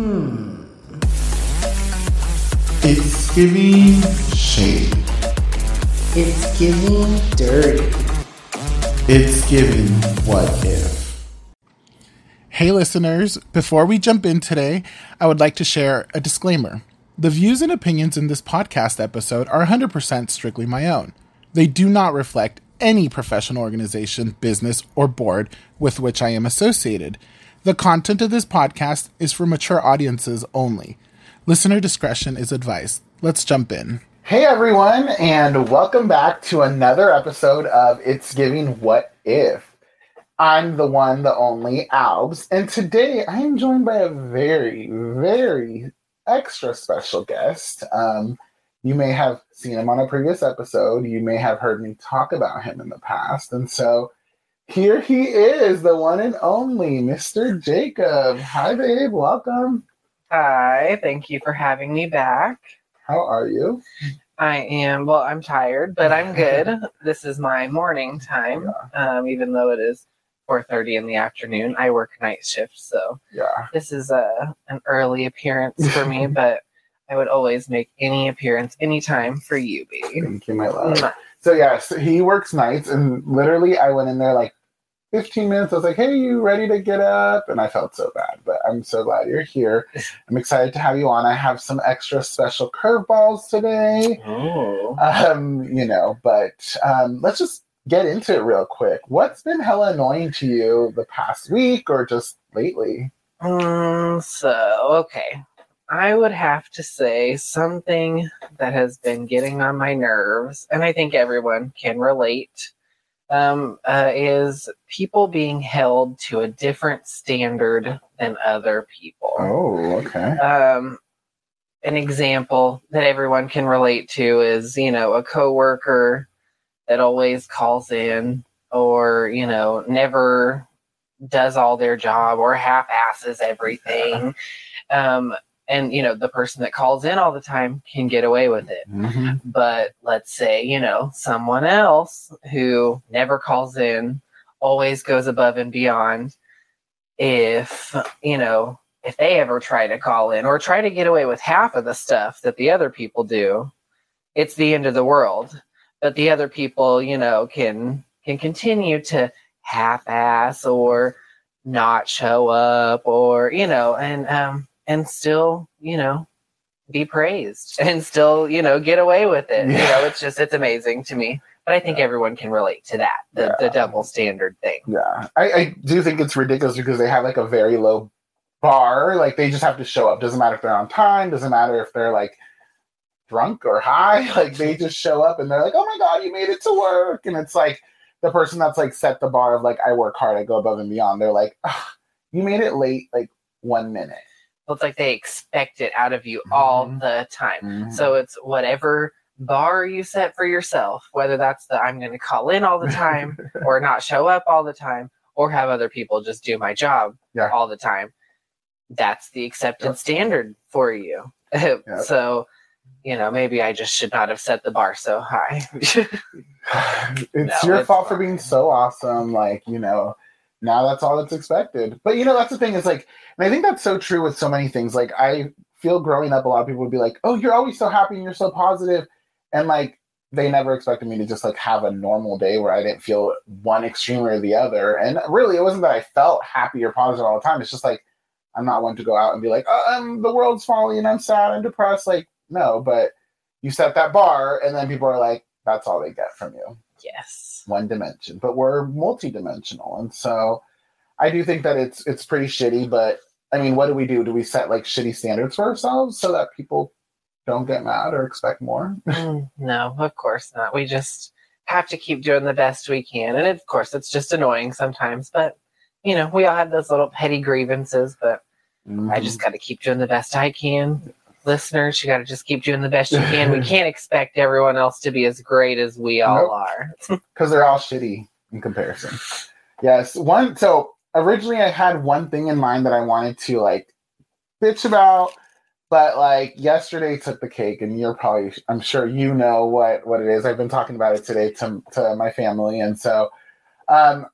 Hmm. It's giving shade. It's giving dirty. It's giving what if. Hey, listeners. Before we jump in today, I would like to share a disclaimer. The views and opinions in this podcast episode are 100% strictly my own. They do not reflect any professional organization, business, or board with which I am associated. The content of this podcast is for mature audiences only. Listener discretion is advised. Let's jump in. Hey everyone, and welcome back to another episode of It's Giving What If. I'm the one, the only Albz, and today I am joined by a very, very extra special guest. Um, you may have seen him on a previous episode. You may have heard me talk about him in the past. And so here he is, the one and only Mr. Jacob. Hi, babe. Welcome. Hi. Thank you for having me back. How are you? I am, well, I'm tired, but I'm good. this is my morning time, yeah. um, even though it is 4.30 in the afternoon. I work night shift, so yeah. this is a, an early appearance for me, but I would always make any appearance anytime for you, baby. Thank you, my love. So yes, so he works nights, and literally, I went in there like 15 minutes. I was like, "Hey, you ready to get up?" And I felt so bad, but I'm so glad you're here. I'm excited to have you on. I have some extra special curveballs today. Oh. Um, you know, but um, let's just get into it real quick. What's been hella annoying to you the past week or just lately? Um, so okay. I would have to say something that has been getting on my nerves, and I think everyone can relate, um, uh, is people being held to a different standard than other people. Oh, okay. Um, an example that everyone can relate to is, you know, a coworker that always calls in or, you know, never does all their job or half asses everything. Um, and you know the person that calls in all the time can get away with it mm-hmm. but let's say you know someone else who never calls in always goes above and beyond if you know if they ever try to call in or try to get away with half of the stuff that the other people do it's the end of the world but the other people you know can can continue to half ass or not show up or you know and um and still, you know, be praised and still, you know, get away with it. Yeah. You know, it's just it's amazing to me. But I think yeah. everyone can relate to that, the, yeah. the double standard thing. Yeah. I, I do think it's ridiculous because they have like a very low bar. Like they just have to show up. Doesn't matter if they're on time, doesn't matter if they're like drunk or high. Like they just show up and they're like, Oh my god, you made it to work. And it's like the person that's like set the bar of like I work hard, I go above and beyond. They're like, you made it late like one minute it's like they expect it out of you mm-hmm. all the time. Mm-hmm. So it's whatever bar you set for yourself, whether that's the I'm going to call in all the time or not show up all the time or have other people just do my job yeah. all the time. That's the accepted yep. standard for you. yep. So, you know, maybe I just should not have set the bar so high. it's no, your it's fault fine. for being so awesome. Like, you know, now that's all that's expected. But you know, that's the thing is like, and I think that's so true with so many things. Like, I feel growing up, a lot of people would be like, "Oh, you're always so happy and you're so positive," and like they never expected me to just like have a normal day where I didn't feel one extreme or the other. And really, it wasn't that I felt happy or positive all the time. It's just like I'm not one to go out and be like, oh, um, the world's falling and I'm sad and depressed. Like, no, but you set that bar, and then people are like, that's all they get from you. Yes. One dimension, but we're multidimensional. And so I do think that it's it's pretty shitty, but I mean, what do we do? Do we set like shitty standards for ourselves so that people don't get mad or expect more? mm, no, of course not. We just have to keep doing the best we can. And of course, it's just annoying sometimes, but you know, we all have those little petty grievances, but mm-hmm. I just got to keep doing the best I can listeners, you got to just keep doing the best you can. we can't expect everyone else to be as great as we all nope. are because they're all shitty in comparison. Yes, one. So originally, I had one thing in mind that I wanted to like bitch about, but like yesterday took the cake, and you're probably, I'm sure you know what what it is. I've been talking about it today to to my family, and so um,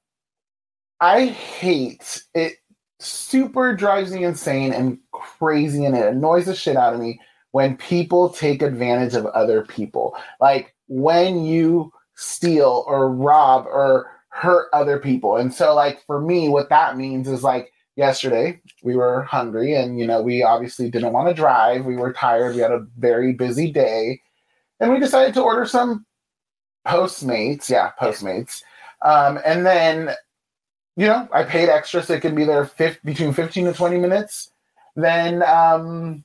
I hate it. Super drives me insane and crazy and it annoys the shit out of me when people take advantage of other people. Like when you steal or rob or hurt other people. And so, like, for me, what that means is like yesterday we were hungry and, you know, we obviously didn't want to drive. We were tired. We had a very busy day. And we decided to order some Postmates. Yeah, Postmates. Um, and then, you know, I paid extra so it could be there between 15 to 20 minutes. Then um,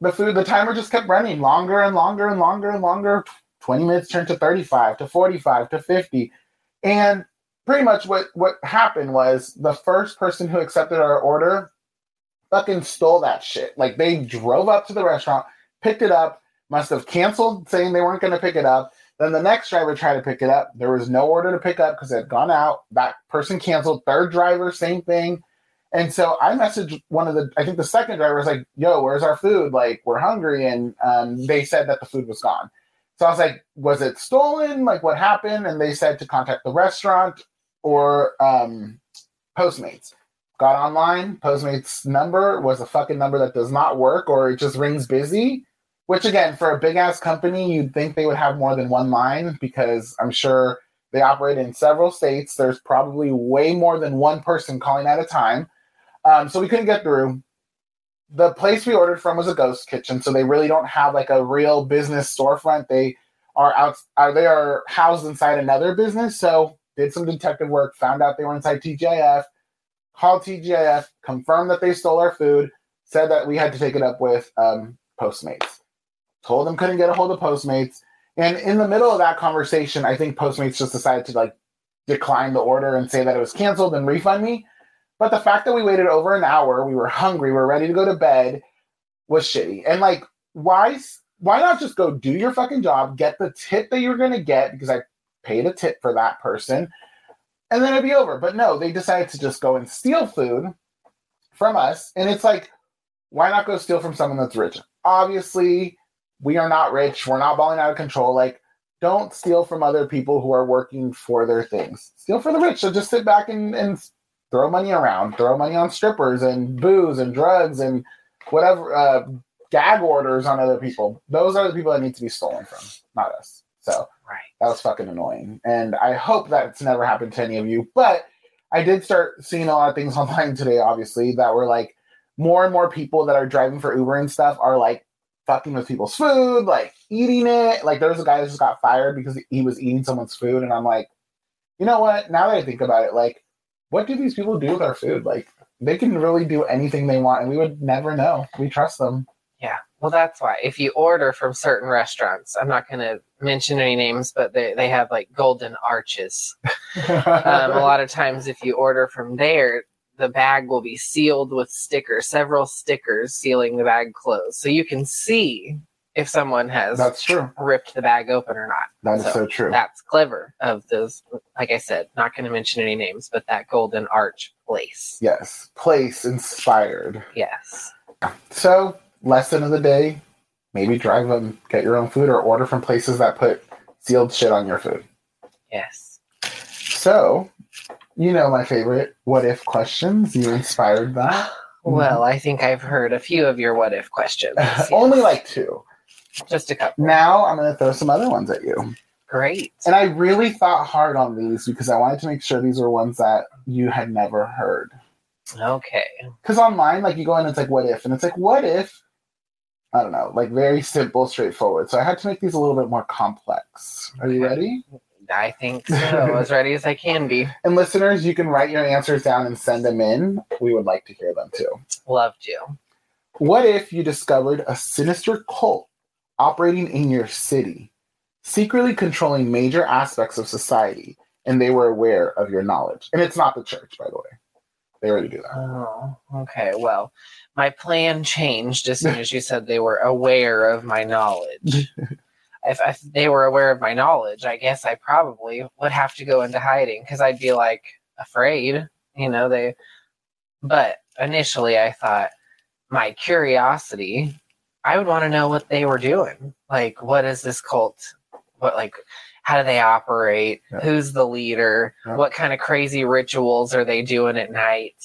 the food, the timer just kept running longer and longer and longer and longer. 20 minutes turned to 35 to 45 to 50. And pretty much what, what happened was the first person who accepted our order fucking stole that shit. Like they drove up to the restaurant, picked it up, must have canceled saying they weren't going to pick it up. Then the next driver tried to pick it up. There was no order to pick up because it had gone out. That person canceled. Third driver, same thing. And so I messaged one of the, I think the second driver was like, yo, where's our food? Like, we're hungry. And um, they said that the food was gone. So I was like, was it stolen? Like, what happened? And they said to contact the restaurant or um, Postmates. Got online. Postmates number was a fucking number that does not work or it just rings busy. Which again, for a big ass company, you'd think they would have more than one line because I'm sure they operate in several states. There's probably way more than one person calling at a time. Um, so we couldn't get through. The place we ordered from was a ghost kitchen, so they really don't have like a real business storefront. They are out, are they are housed inside another business. So did some detective work, found out they were inside TGIF, called TGIF, confirmed that they stole our food, said that we had to take it up with um, Postmates. Told them couldn't get a hold of Postmates. And in the middle of that conversation, I think Postmates just decided to like decline the order and say that it was canceled and refund me. But the fact that we waited over an hour, we were hungry, we were ready to go to bed, was shitty. And like, why why not just go do your fucking job, get the tip that you're gonna get because I paid a tip for that person, and then it'd be over. But no, they decided to just go and steal food from us. And it's like, why not go steal from someone that's rich? Obviously, we are not rich. We're not balling out of control. Like, don't steal from other people who are working for their things. Steal for the rich. So just sit back and, and throw money around, throw money on strippers and booze and drugs and whatever, uh, gag orders on other people. Those are the people that need to be stolen from, not us. So Right. that was fucking annoying. And I hope that's never happened to any of you. But I did start seeing a lot of things online today, obviously, that were like more and more people that are driving for Uber and stuff are like fucking with people's food, like eating it. Like there was a guy that just got fired because he was eating someone's food. And I'm like, you know what? Now that I think about it, like, what do these people do with our food? Like, they can really do anything they want, and we would never know. We trust them. Yeah. Well, that's why if you order from certain restaurants, I'm not going to mention any names, but they, they have like golden arches. Um, a lot of times, if you order from there, the bag will be sealed with stickers, several stickers sealing the bag closed. So you can see if someone has That's true. ripped the bag open or not. That is So so true. That's clever of those. Like I said, not going to mention any names, but that golden arch place. yes. Place inspired. Yes. So, lesson of the day maybe drive them, get your own food, or order from places that put sealed shit on your food. Yes. So, you know my favorite what if questions. You inspired that. Well, I think I've heard a few of your what if questions. Yes. Only like two. just a couple. Now I'm going to throw some other ones at you. Great. And I really thought hard on these because I wanted to make sure these were ones that you had never heard. Okay. Because online, like you go in, it's like, what if? And it's like, what if? I don't know, like very simple, straightforward. So I had to make these a little bit more complex. Are you ready? I think so. as ready as I can be. And listeners, you can write your answers down and send them in. We would like to hear them too. Love to. What if you discovered a sinister cult operating in your city, secretly controlling major aspects of society, and they were aware of your knowledge? And it's not the church, by the way. They already do that. Oh, okay. Well, my plan changed as soon as you said they were aware of my knowledge. if, if they were aware of my knowledge, I guess I probably would have to go into hiding because I'd be like afraid, you know. They, but initially I thought my curiosity, I would want to know what they were doing. Like, what is this cult? What like? How do they operate? Yeah. Who's the leader? Yeah. What kind of crazy rituals are they doing at night?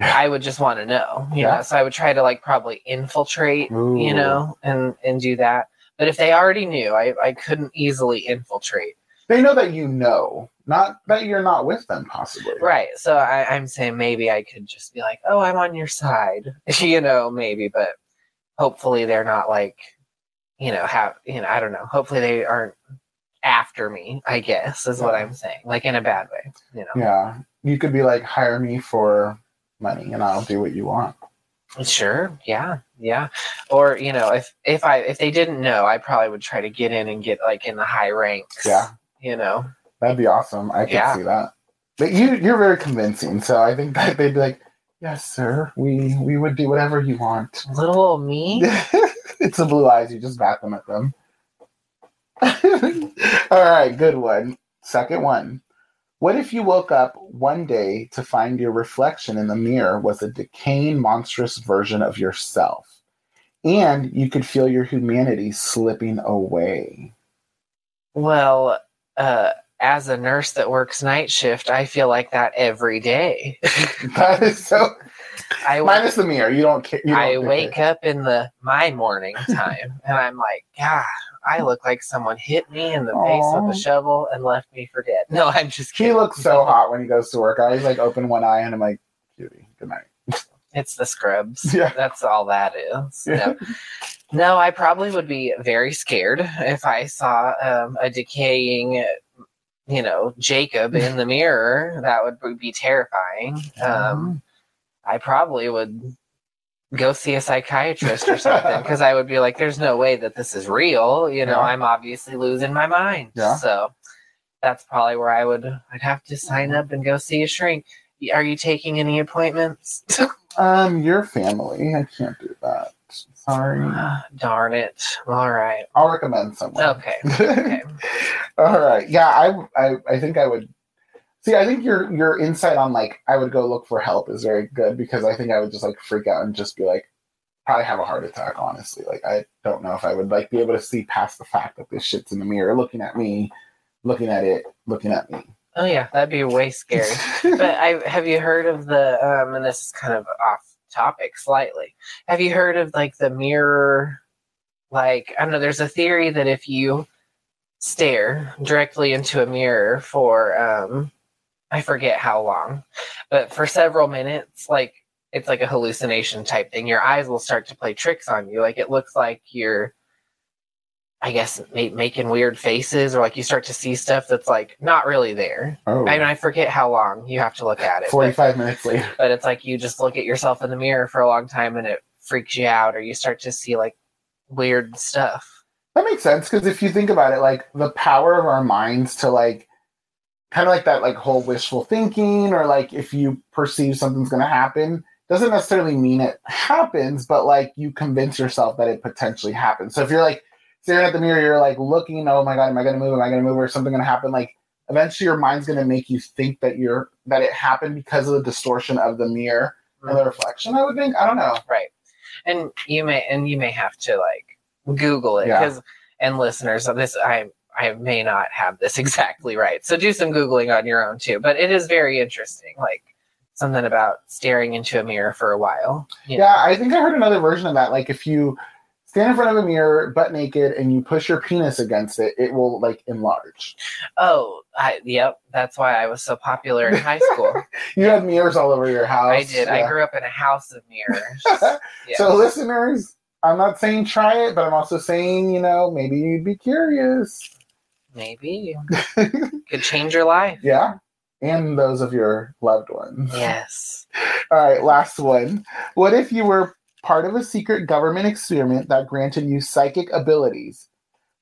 I would just want to know, you Yeah. know. So I would try to like probably infiltrate, Ooh. you know, and and do that. But if they already knew, I I couldn't easily infiltrate. They know that you know, not that you're not with them, possibly. Right. So I, I'm saying maybe I could just be like, oh, I'm on your side, you know, maybe, but hopefully they're not like, you know, have, you know, I don't know. Hopefully they aren't after me, I guess, is what I'm saying, like in a bad way, you know. Yeah. You could be like, hire me for money and I'll do what you want. Sure. Yeah. Yeah. Or, you know, if, if I, if they didn't know, I probably would try to get in and get like in the high ranks. Yeah. You know, That'd be awesome. I could Yeah. see that. But you you're very convincing, so I think that they'd be like, Yes, sir. We we would do whatever you want. little old me. it's the blue eyes, you just bat them at them. All right, good one. Second one. What if you woke up one day to find your reflection in the mirror was a decaying, monstrous version of yourself? And you could feel your humanity slipping away. Well, uh, as a nurse that works night shift, I feel like that every day. That is so I minus the mirror. You don't care. You don't I care. wake up in the my morning time and I'm like, God, I look like someone hit me in the face with a shovel and left me for dead. No, I'm just He looks so hot when he goes to work. I always like open one eye and I'm like, cutie, good night. It's the scrubs. Yeah. That's all that is. Yeah. No. no, I probably would be very scared if I saw um, a decaying, you know, Jacob in the mirror. That would be terrifying. Um, I probably would go see a psychiatrist or something because I would be like, there's no way that this is real. You know, Yeah. I'm obviously losing my mind. Yeah. So that's probably where I would, I'd have to sign up and go see a shrink. Are you taking any appointments? Um, your family. I can't do that. Sorry. Ah, Darn it. All right. I'll recommend someone. Okay. Okay. All right. Yeah, I, I I think I would see I think your your insight on like I would go look for help is very good because I think I would just like freak out and just be like probably have a heart attack, honestly. Like I don't know if I would like be able to see past the fact that this shit's in the mirror, looking at me, looking at it, looking at me. Oh yeah, that'd be way scary. but I have you heard of the um and this is kind of off topic slightly. Have you heard of like the mirror like I don't know there's a theory that if you stare directly into a mirror for um I forget how long, but for several minutes like it's like a hallucination type thing. Your eyes will start to play tricks on you. Like it looks like you're I guess ma- making weird faces or like you start to see stuff that's like not really there. oh, I mean, I forget how long you have to look at it, but, 45 minutes later. but it's like you just look at yourself in the mirror for a long time and it freaks you out, or you start to see like weird stuff. That makes sense because if you think about it, like the power of our minds to like kind of like that like whole wishful thinking or like if you perceive something's going to happen doesn't necessarily mean it happens, but like you convince yourself that it potentially happens. So if you're like staring at the mirror, you're like looking, oh my god, am I going to move? Am I going to move? Or is something going to happen? Like eventually your mind's going to make you think that you're that it happened because of the distortion of the mirror and the mm-hmm. reflection. I would think. I don't know. Right. And you may and you may have to like Google it Yeah. because and listeners, so this I I may not have this exactly right. So do some Googling on your own too. But it is very interesting. Like something about staring into a mirror for a while. you know? Yeah, I think I heard another version of that. Like if you stand in front of a mirror, butt naked, and you push your penis against it, it will like enlarge. Oh, I, yep. That's why I was so popular in high school. You had mirrors all over your house. I did. I grew up in a house of mirrors. Yeah. So listeners, I'm not saying try it, but I'm also saying, you know, maybe you'd be curious. Maybe could change your life. Yeah. And those of your loved ones. Yes. All right, last one. What if you were part of a secret government experiment that granted you psychic abilities,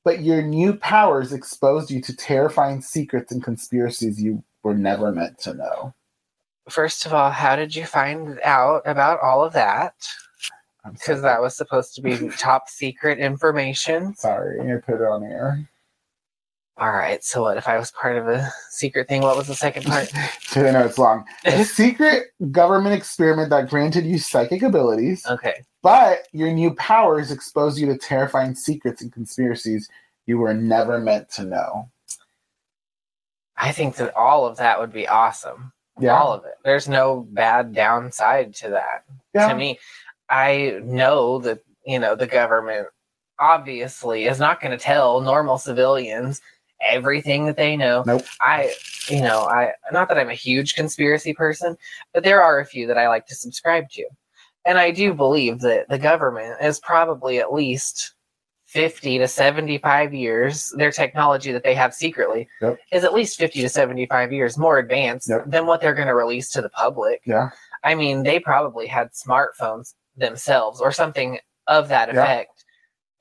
but your new powers exposed you to terrifying secrets and conspiracies you were never meant to know? First of all, how did you find out about all of that? Because that was supposed to be top secret information. Sorry, I put it on air. All right. So what if I was part of a secret thing? What was the second part? I know it's long. A secret government experiment that granted you psychic abilities, Okay. but your new powers exposed you to terrifying secrets and conspiracies you were never meant to know. I think that all of that would be awesome. Yeah. all of it. There's no bad downside to that. yeah. To me, I know that you know the government obviously is not going to tell normal civilians everything that they know. Nope. I, you know, I not that I'm a huge conspiracy person, but there are a few that I like to subscribe to, and I do believe that the government is probably at least. 50 to 75 years their technology that they have secretly Yep. is at least 50 to 75 years more advanced Yep. than what they're going to release to the public Yeah. I mean, they probably had smartphones themselves or something of that Yeah. effect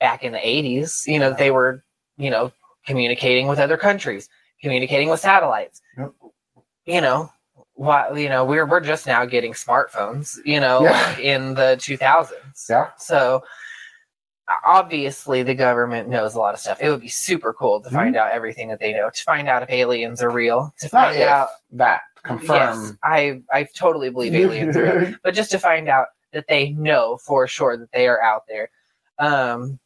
back in the 80s. You know, they were, you know, communicating with other countries, communicating with satellites. Yep. You know, why, you know, we're, we're just now getting smartphones, you know, Yeah. in the 2000s. Yeah. So obviously the government knows a lot of stuff. It would be super cool to find out everything that they know, to find out if aliens are real, to find if, out that. confirm. Yes. I I totally believe aliens are real, but just to find out that they know for sure that they are out there, um,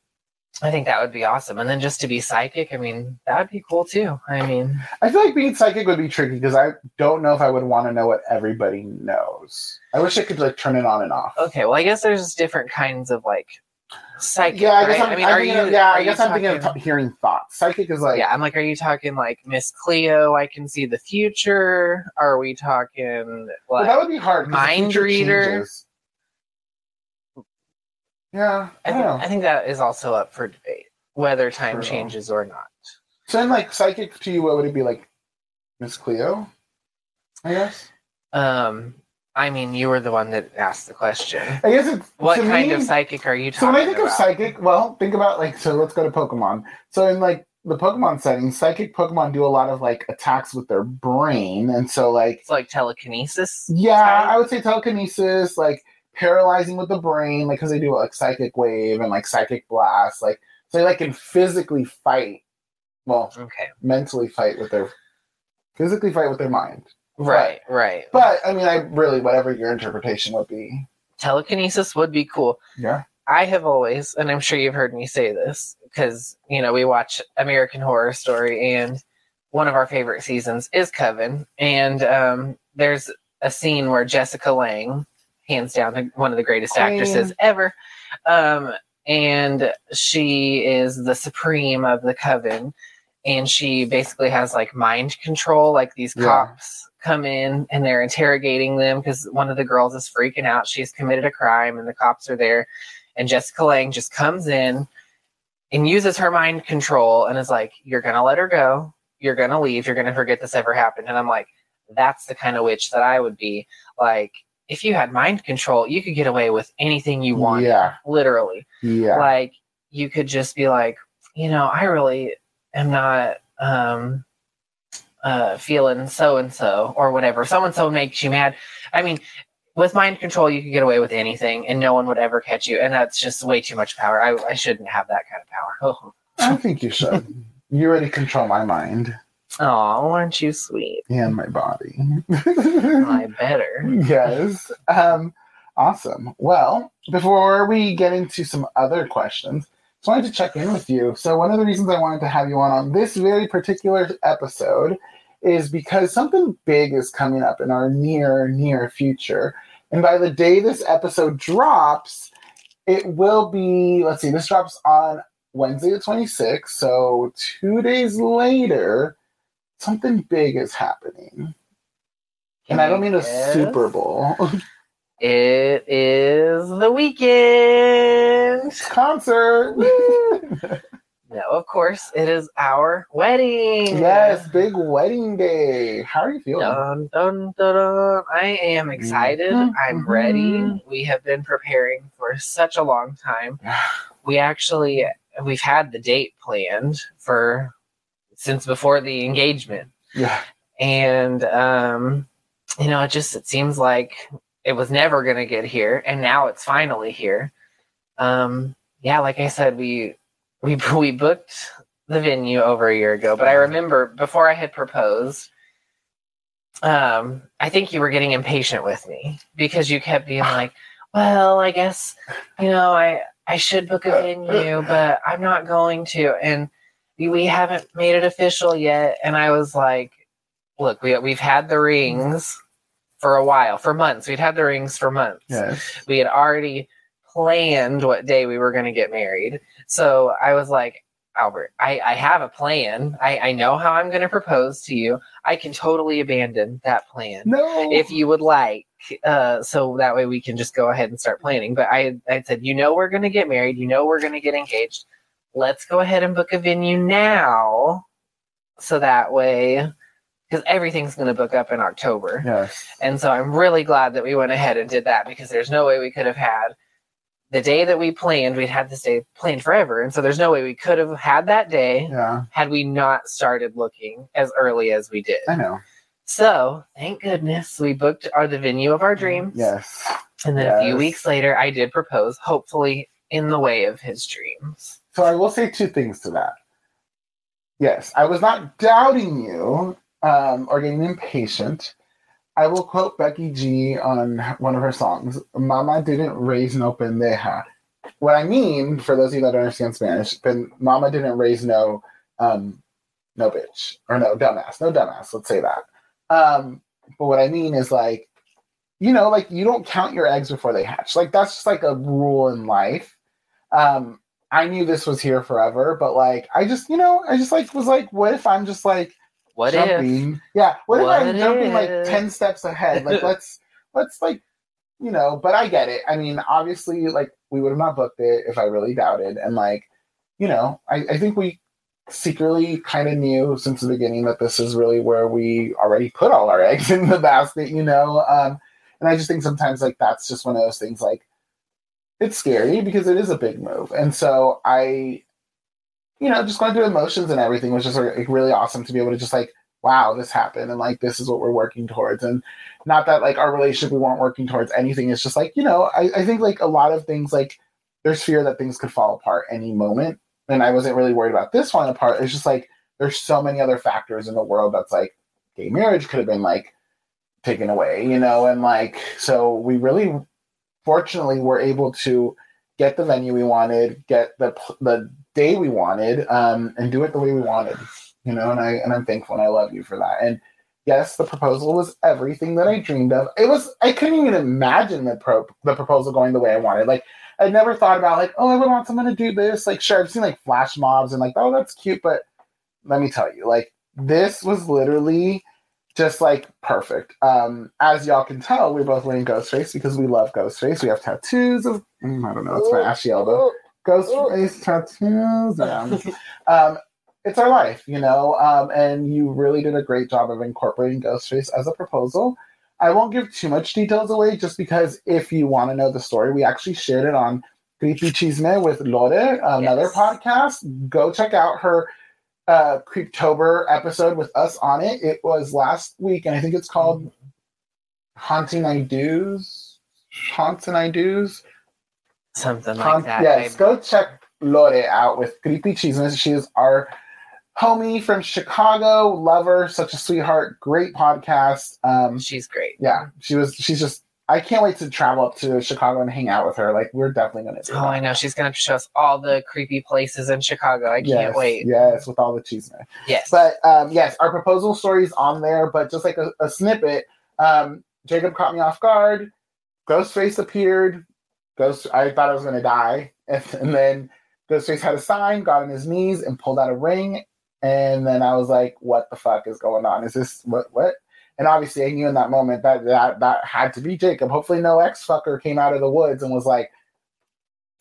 I think that would be awesome. And then just to be psychic, I mean, that would be cool too. I mean, I feel like being psychic would be tricky because I don't know if I would want to know what everybody knows. I wish I could like turn it on and off. okay, well, I guess there's different kinds of like psychic. Yeah, I guess right? I'm, I mean, I'm are thinking you? of- yeah, are I you guess I'm thinking of t- hearing thoughts. Psychic is like, yeah, I'm like, are you talking like Miss Cleo? I can see the future. Are we talking well, like? that would be hard. Mind reader. changes. Yeah, I I think, know. I think that is also up for debate whether time changes or not. So then, like psychic to you, what would it be like, Miss Cleo? I guess. Um, I mean, you were the one that asked the question. I guess it's What kind me- of psychic are you talking So when I think about? of psychic, well, think about like so. Let's go to Pokemon. So in like the Pokemon setting, psychic Pokemon do a lot of like attacks with their brain, and so like it's like telekinesis. yeah, type? I would say telekinesis, like paralyzing with the brain, like because they do like psychic wave and like psychic blast, like so they like can physically fight, well, Okay. mentally fight with their physically fight with their mind. Right. Right. But I mean, I really whatever your interpretation would be. telekinesis would be cool. Yeah. I have always, and I'm sure you've heard me say this, because you know we watch American Horror Story, and one of our favorite seasons is Coven, and um, there's a scene where Jessica Lange, hands down one of the greatest Queen. actresses ever, um, and she is the supreme of the Coven, and she basically has like mind control, like these Yeah. cops come in and they're interrogating them because one of the girls is freaking out. She's committed a crime, and the cops are there and Jessica Lange just comes in and uses her mind control and is like, You're gonna let her go, you're gonna leave, you're gonna forget this ever happened. And I'm like, That's the kind of witch that I would be. Like, if you had mind control, you could get away with anything you want. Yeah. Literally. Yeah. Like you could just be like, you know, I really am not um uh feeling so and so or whatever. So and so makes you mad. I mean, with mind control you could get away with anything and no one would ever catch you and that's just way too much power. I, I shouldn't have that kind of power. I think you should. you already control my mind Oh, aren't you sweet? and my body. I better. yes. Um, awesome. Well, before we get into some other questions, just wanted to check in with you. So, one of the reasons I wanted to have you on on this very particular episode is because something big is coming up in our near, near future. And by the day this episode drops, it will be, let's see, this drops on Wednesday the 26th. So, two days later, something big is happening. And I don't mean a. Super Bowl. It is the weekend. concert. No, of course, it is our wedding. yes, big wedding day. How are you feeling? Dun, dun, dun, dun. I am excited. Mhm, I'm ready. We have been preparing for such a long time. We actually we've had the date planned for since before the engagement. Yeah. And um you know, it just it seems like it was never going to get here and now it's finally here. Um yeah, like I said we we we booked the venue over a year ago, but I remember before I had proposed um I think you were getting impatient with me because you kept being like, "Well, I guess you know, I I should book a venue, but I'm not going to." And we, we haven't made it official yet, and I was like, "Look, we we've had the rings. for a while, for months. We'd had the rings for months. Yes. We had already planned what day we were going to get married. So I was like, Albert, I, I have a plan. I, I know how I'm going to propose to you. I can totally abandon that plan No. if you would like. Uh, so that way we can just go ahead and start planning. But I, I said, you know, we're going to get married. You know, we're going to get engaged. Let's go ahead and book a venue now. So that way, because everything's going to book up in October. Yes. And so I'm really glad that we went ahead and did that because there's no way we could have had the day that we planned, we'd had this day planned forever. And so there's no way we could have had that day Yeah. had we not started looking as early as we did. I know. So thank goodness we booked our the venue of our dreams. Yes. And then a few weeks later I did propose, hopefully in the way of his dreams. So I will say two things to that. Yes, I was not doubting you um, or getting impatient. I will quote Becky G on one of her songs Mama didn't raise no pendeja. What I mean, for those of you that don't understand Spanish, then Mama didn't raise no um, no bitch or no dumbass, no dumbass. Let's say that. Um, but what I mean is like, you know, like you don't count your eggs before they hatch. Like that's just like a rule in life. Um, I knew this was here forever, but like I just, you know, I just like was like, what if I'm just like What if jumping? Yeah, what, if I'm What jumping like ten steps ahead? Like let's let's like you know, but I get it. I mean, obviously, like we would have not booked it if I really doubted, and like you know, I, I think we secretly kind of knew since the beginning that this is really where we already put all our eggs in the basket, you know. Um, and I just think sometimes like that's just one of those things like it's scary because it is a big move, and so I, you know, just going through emotions and everything was just like really awesome to be able to just like wow this happened and like this is what we're working towards. And not that like our relationship we weren't working towards anything. It's just like you know I, I think like a lot of things like there's fear that things could fall apart any moment. And i wasn't really worried about this falling apart. It's just like there's so many other factors in the world that's like gay marriage could have been like taken away you know? And like so we really fortunately we're able to get the venue we wanted get the the day we wanted um and do it the way we wanted you know and i and i'm thankful and i love you for that. And yes the proposal was everything that i dreamed of. It was i couldn't even imagine the pro the proposal going the way i wanted. Like i never thought about like oh i would want someone to do this. Like sure i've seen like flash mobs and like oh that's cute but let me tell you like this was literally just like perfect um as y'all can tell we're both wearing ghostface because we love ghostface we have tattoos of mm, i don't know it's my ashy elbow Ghostface tattoos. Yeah. um, it's our life, you know, um, and you really did a great job of incorporating Ghostface as a proposal. I won't give too much details away just because if you want to know the story, we actually shared it on Creepy Chisme with Lore, another Yes. podcast. Go check out her uh, Creeptober episode with us on it. It was last week, and I think it's called Haunting I Do's. Haunts and I Do's. something like Con- that. yes, I- go check Lore out with Creepy Chismes. She is our homie from Chicago, lover, such a sweetheart, great podcast. Um, she's great. yeah, she was. She's just. I can't wait to travel up to Chicago and hang out with her. Like we're definitely gonna. Oh, that. I know. She's going to show us all the creepy places in Chicago. I can't Yes, wait. Yes, with all the cheese. Yes. But um, yes, our proposal story is on there, but just like a, a snippet, um, Jacob caught me off guard. Ghostface appeared. Ghost, I thought I was gonna die, and, and then Ghostface had a sign, got on his knees, and pulled out a ring. And then I was like, "What the fuck is going on? Is this what? What?" And obviously, I knew in that moment that that that had to be Jacob. Hopefully, no ex fucker came out of the woods and was like,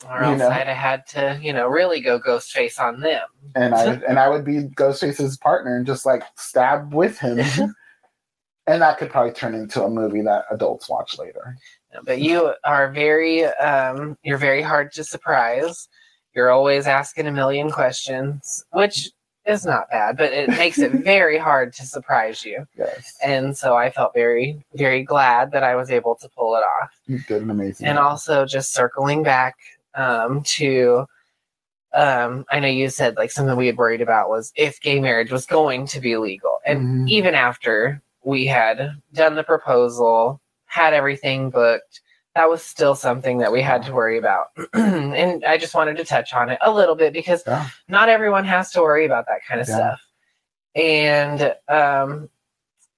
or you else know. I'd have had to, you know, really go ghost face on them. and I and I would be ghost Ghostface's partner and just like stab with him. and that could probably turn into a movie that adults watch later. But you are very, um, you're very hard to surprise. You're always asking a million questions, which is not bad, but it makes it very hard to surprise you. Yes, And so I felt very, very glad that I was able to pull it off. you did an amazing. and job. also just circling back um, to um, i know you said like something we had worried about was if gay marriage was going to be legal and Mhm. even after we had done the proposal had everything booked that was still something that we had to worry about and i just wanted to touch on it a little bit because Yeah. not everyone has to worry about that kind of Yeah. stuff and um,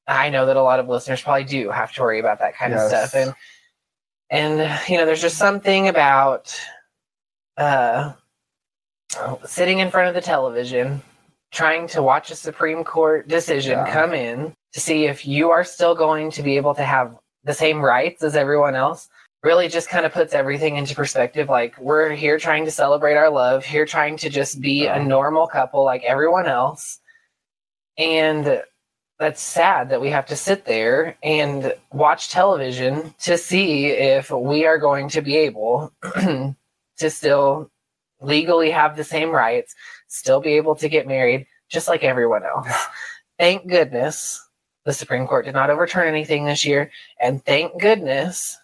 I know that a lot of listeners probably do have to worry about that kind Yes. of stuff. And and you know, there's just something about uh sitting in front of the television trying to watch a Supreme Court decision Yeah. come in to see if you are still going to be able to have the same rights as everyone else really just kind of puts everything into perspective like we're here trying to celebrate our love here trying to just be a uh-huh. normal couple like everyone else and that's sad that we have to sit there and watch television to see if we are going to be able to still legally have the same rights, still be able to get married just like everyone else. Thank goodness the Supreme Court did not overturn anything this year. And thank goodness,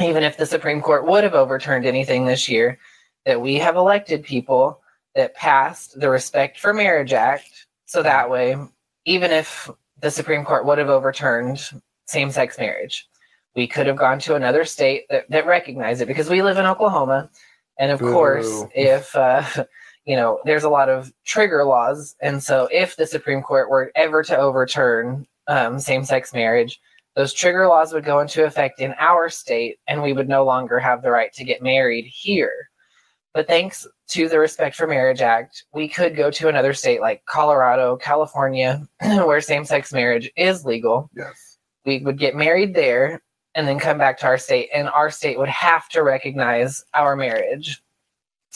even if the Supreme Court would have overturned anything this year, that we have elected people that passed the Respect for Marriage Act. So that way, even if the Supreme Court would have overturned same sex marriage, we could have gone to another state that, that recognized it because we live in Oklahoma. And of Boo. course, if, uh, you know, there's a lot of trigger laws. And so if the Supreme Court were ever to overturn um, same sex marriage, those trigger laws would go into effect in our state and we would no longer have the right to get married here. But thanks to the Respect for Marriage Act, we could go to another state like Colorado, California, where same sex marriage is legal. Yes. We would get married there and then come back to our state, and our state would have to recognize our marriage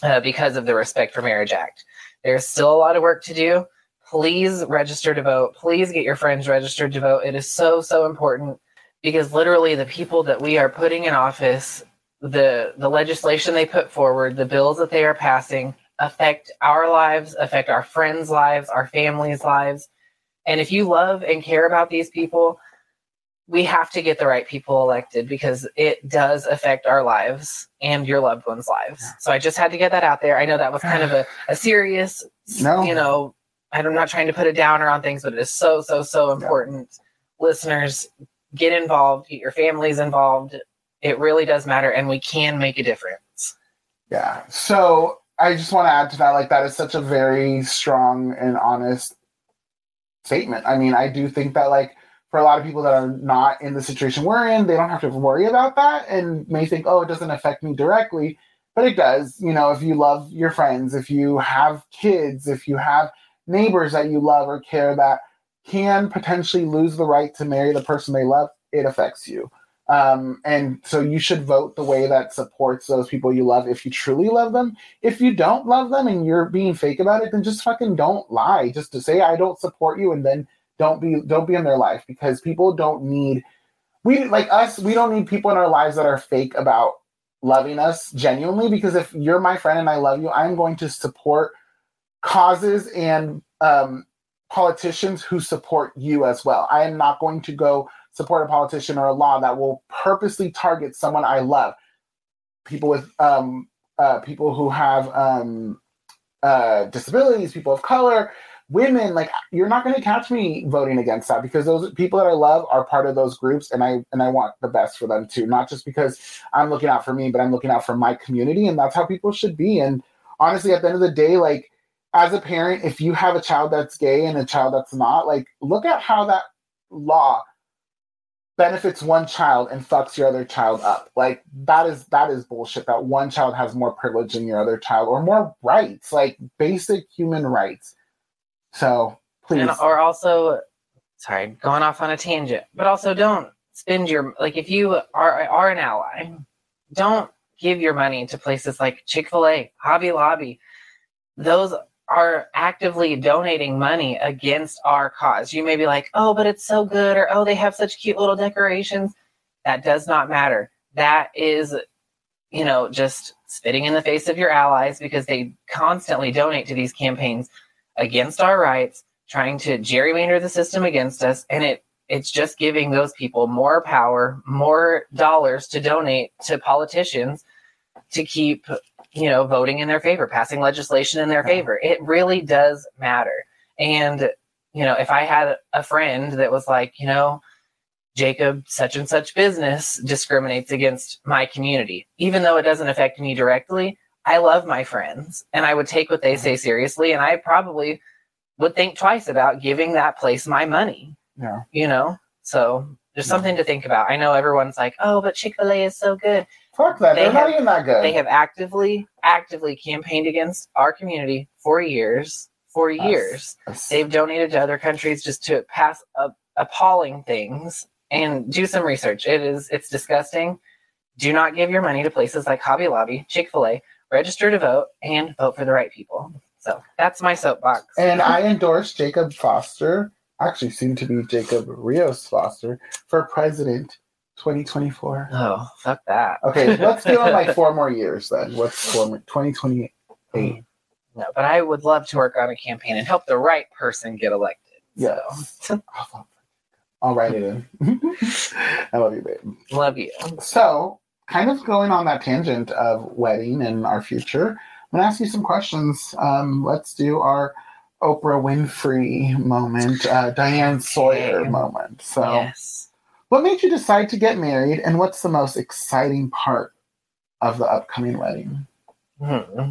uh, because of the Respect for Marriage Act. There's still a lot of work to do. Please register to vote. Please get your friends registered to vote. It is so, so important because literally the people that we are putting in office the the legislation they put forward, the bills that they are passing affect our lives, affect our friends' lives, our families' lives. And if you love and care about these people, we have to get the right people elected because it does affect our lives and your loved ones' lives. So I just had to get that out there. I know that was kind of a, a serious, No. you know, I'm not trying to put a downer on things, but it is so, so, so important. Listeners, get involved, get your families involved. It really does matter, and we can make a difference. Yeah. So I just want to add to that, like that is such a very strong and honest statement. I mean, I do think that like for a lot of people that are not in the situation we're in, they don't have to worry about that and may think, oh, it doesn't affect me directly. But it does. You know, if you love your friends, if you have kids, if you have neighbors that you love or care that can potentially lose the right to marry the person they love, it affects you. Um, and so you should vote the way that supports those people you love if you truly love them. If you don't love them and you're being fake about it, then just fucking don't lie. Just to say I don't support you and then don't be don't be in their life because people don't need we like us, we don't need people in our lives that are fake about loving us genuinely because if you're my friend and I love you, I'm going to support causes and um politicians who support you as well. I am not going to go support a politician or a law that will purposely target someone I love. People with um, uh, people who have um, uh, disabilities, people of color, women. Like you're not going to catch me voting against that because those people that I love are part of those groups, and I and I want the best for them too. Not just because I'm looking out for me, but I'm looking out for my community, and that's how people should be. And honestly, at the end of the day, like as a parent, if you have a child that's gay and a child that's not, like look at how that law benefits one child and fucks your other child up. Like that is that is bullshit. That one child has more privilege than your other child or more rights, like basic human rights. So please, And, or also, sorry, going off on a tangent, but also don't spend your like if you are are an ally, don't give your money to places like Chick Fil A, Hobby Lobby. Those are actively donating money against our cause. You may be like, oh, but it's so good, or oh, they have such cute little decorations. That does not matter. That is, you know, just spitting in the face of your allies because they constantly donate to these campaigns against our rights, trying to gerrymander the system against us, and it it's just giving those people more power, more dollars to donate to politicians to keep you know voting in their favor, passing legislation in their favor. It really does matter. And you know, if I had a friend that was like, you know, Jacob such and such business discriminates against my community, even though it doesn't affect me directly, I love my friends and I would take what they say seriously and I probably would think twice about giving that place my money Yeah. You know? So there's something to think about. I know everyone's like, oh, but Chick fil A is so good. Fuck that. They They're not have- even that good. They have actively, actively campaigned against our community for years. For years. They've donated to other countries just to pass up appalling things and do some research. It is it's disgusting. Do not give your money to places like Hobby Lobby, Chick Fil A. Register to vote and vote for the right people. So that's my soapbox. And I endorse Jacob Foster, actually soon to be Jacob Rios Foster, for president 2024. oh, fuck that. Okay, let's do him like four more years then. What's four more? 2028. No, but I would love to work on a campaign and help the right person get elected. Yeah. So, I'll- write it in. I love you, babe. love you. So, kind of going on that tangent of wedding and our future, I'm going to ask you some questions. Um, let's do our Oprah Winfrey moment, uh, Diane Sawyer moment. So, Yes. What made you decide to get married, and what's the most exciting part of the upcoming wedding? Hmm.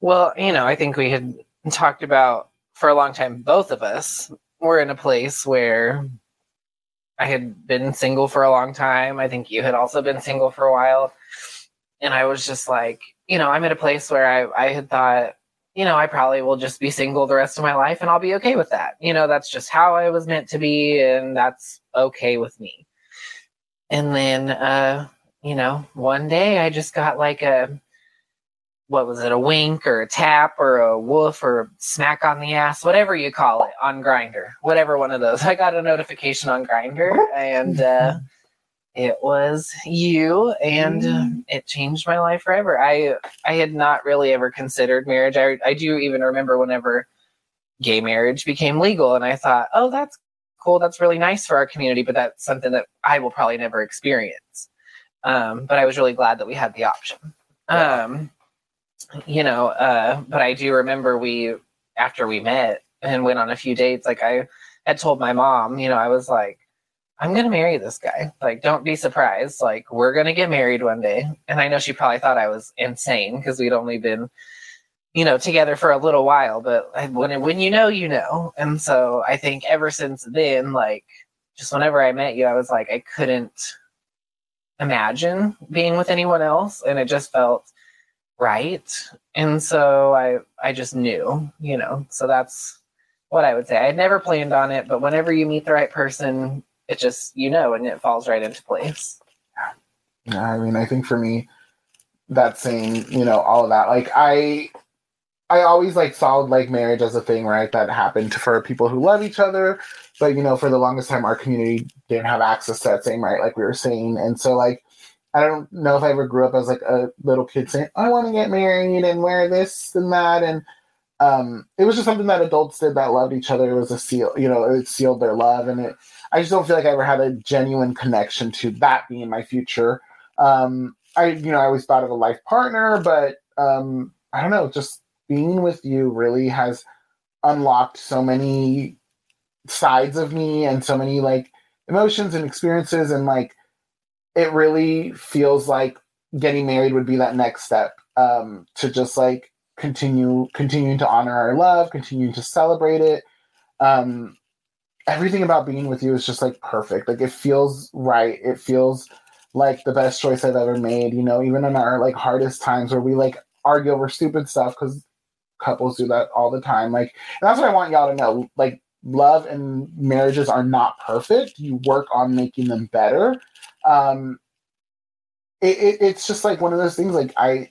Well, you know, I think we had talked about for a long time, both of us were in a place where I had been single for a long time. I think you had also been single for a while. And I was just like, you know, I'm at a place where I, I had thought, you know, I probably will just be single the rest of my life and I'll be okay with that. You know, that's just how I was meant to be and that's okay with me. And then, uh, you know, one day I just got like a, what was it, a wink or a tap or a woof or a smack on the ass, whatever you call it on Grindr, whatever one of those. I got a notification on Grindr and uh, it was you, and uh, it changed my life forever. I I had not really ever considered marriage. I I do even remember whenever gay marriage became legal, and I thought, oh, that's cool. That's really nice for our community, but that's something that I will probably never experience. Um, but I was really glad that we had the option. Um, you know, uh, but I do remember we, after we met and went on a few dates, like I had told my mom, you know, I was like, I'm going to marry this guy. Like, don't be surprised. Like, we're going to get married one day. And I know she probably thought I was insane because we'd only been, you know, together for a little while. But when, when you know, you know. And so I think ever since then, like, just whenever I met you, I was like, I couldn't imagine being with anyone else. And it just felt right. And so I, I just knew, you know, so that's what I would say. I never planned on it, but whenever you meet the right person, it just, you know, and it falls right into place. Yeah, I mean, I think for me, that same, you know, all of that. Like, I, I always like saw like marriage as a thing, right? That happened for people who love each other, but you know, for the longest time, our community didn't have access to that same right, like we were saying, and so like, I don't know if I ever grew up as like a little kid saying, "I want to get married and wear this and that," and um, it was just something that adults did that loved each other. It was a seal, you know, it sealed their love, and it. I just don't feel like I ever had a genuine connection to that being my future. Um i you know i always thought of a life partner but um i don't know just being with you really has unlocked so many sides of me and so many like emotions and experiences and like it really feels like getting married would be that next step um to just like continue continuing to honor our love continuing to celebrate it. Um everything about being with you is just like perfect like it feels right it feels like the best choice I've ever made. You know, even in our like hardest times where we like argue over stupid stuff because couples do that all the time. Like, and that's what I want y'all to know. Like, love and marriages are not perfect. You work on making them better. Um, it, it, it's just like one of those things. Like, I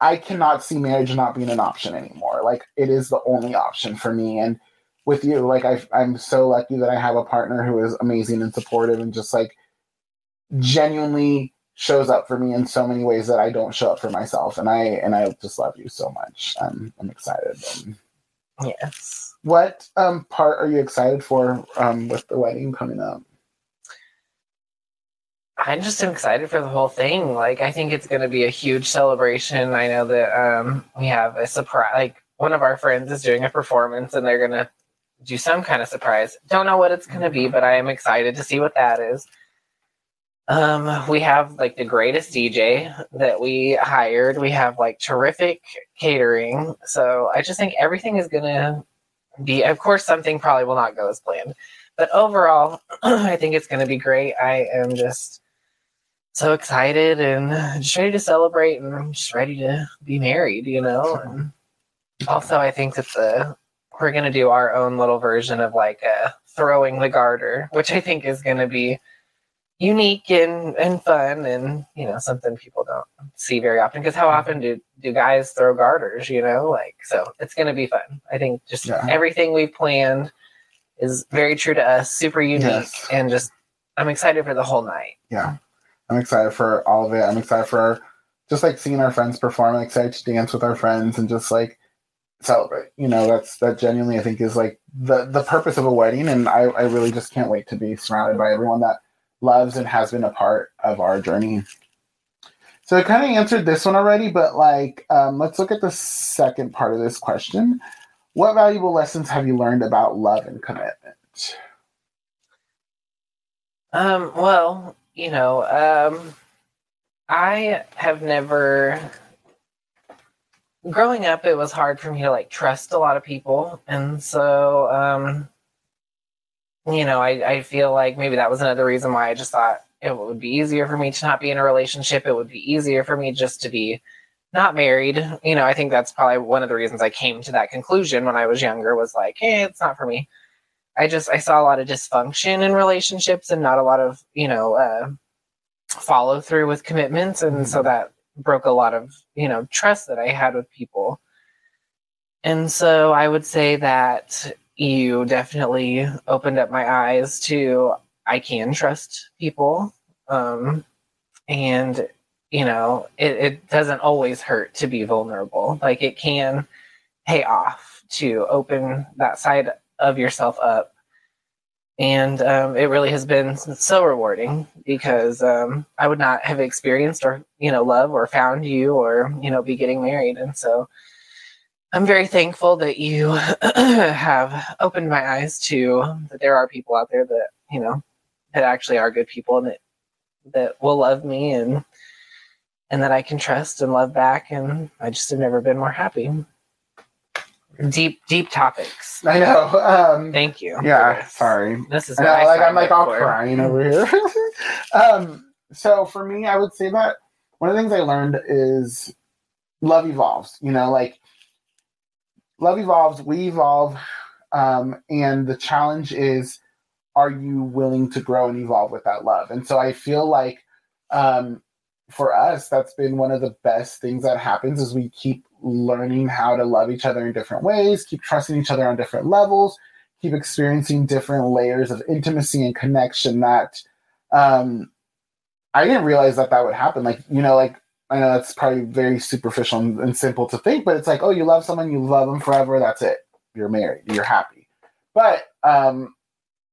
I cannot see marriage not being an option anymore. Like, it is the only option for me. And with you, like, I I'm so lucky that I have a partner who is amazing and supportive and just like genuinely shows up for me in so many ways that I don't show up for myself. And I and I just love you so much. I'm I'm excited. Um, Yes. what um part are you excited for um with the wedding coming up? I'm just excited for the whole thing. Like, I think it's going to be a huge celebration. I know that um, we have a surprise. Like, one of our friends is doing a performance, and they're going to do some kind of surprise. Don't know what it's going to be, but I am excited to see what that is. Um, we have like the greatest DJ that we hired. We have like terrific catering. So I just think everything is going to be, of course, something probably will not go as planned, but overall, I think it's going to be great. I am just so excited and just ready to celebrate and I'm just ready to be married, you know. And also, I think that the we're going to do our own little version of like a throwing the garter, which I think is going to be unique and, and fun and you know something people don't see very often because how often do do guys throw garters you know like so it's going to be fun i think just Yeah. everything we've planned is very true to us super unique Yes. and just i'm excited for the whole night Yeah. I'm excited for all of it. I'm excited for just like seeing our friends perform. I'm excited to dance with our friends and just like celebrate. You know, that's that genuinely I think is like the the purpose of a wedding. And I, I really just can't wait to be surrounded by everyone that loves and has been a part of our journey. So I kind of answered this one already, but like um, let's look at the second part of this question. What valuable lessons have you learned about love and commitment? Um, well, you know, um, I have never. Growing up, it was hard for me to like trust a lot of people, and so, um, you know, I I feel like maybe that was another reason why I just thought it would be easier for me to not be in a relationship. It would be easier for me just to be not married. You know, I think that's probably one of the reasons I came to that conclusion when I was younger. Was like, hey, it's not for me. I just I saw a lot of dysfunction in relationships and not a lot of you know uh, follow through with commitments, and so that broke a lot of you know trust that I had with people. And so I would say that you definitely opened up my eyes to I can trust people, um, and you know it, it doesn't always hurt to be vulnerable. Like it can pay off to open that side of yourself up and um, it really has been so rewarding because um, I would not have experienced or you know love or found you or you know be getting married, and so I'm very thankful that you have opened my eyes to that there are people out there that you know that actually are good people and that that will love me and and that I can trust and love back, and I just have never been more happy. Deep, deep topics. I know. Um, Thank you. yeah, this. sorry. This is I know, I like I'm like all for. crying over here. um, so for me, I would say that one of the things I learned is love evolves. You know, like love evolves, we evolve, um, and the challenge is, are you willing to grow and evolve with that love? And so I feel like, um, for us, that's been one of the best things that happens is we keep learning how to love each other in different ways, keep trusting each other on different levels, keep experiencing different layers of intimacy and connection that um, I didn't realize that that would happen. Like, you know, like I know that's probably very superficial and, and simple to think, but it's like, oh, you love someone, you love them forever, that's it. You're married, you're happy. But um,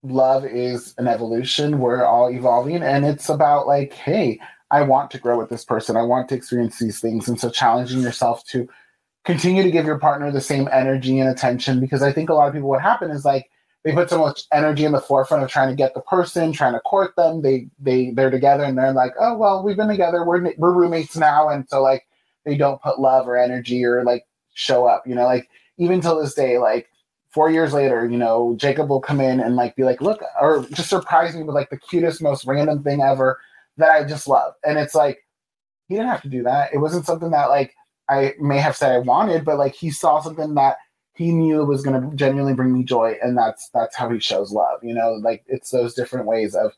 love is an evolution. We're all evolving, and it's about like, hey, I want to grow with this person. I want to experience these things. And so challenging yourself to continue to give your partner the same energy and attention because I think a lot of people what happen is like they put so much energy in the forefront of trying to get the person, trying to court them. They they they're together and they're like, "Oh, well, we've been together. We're we're roommates now." And so like they don't put love or energy or like show up, you know, like even till this day like 4 years later, you know, Jacob will come in and like be like, "Look," or just surprise me with like the cutest most random thing ever that I just love. And it's like he didn't have to do that. It wasn't something that like I may have said I wanted, but like he saw something that he knew was going to genuinely bring me joy, and that's that's how he shows love. You know, like it's those different ways of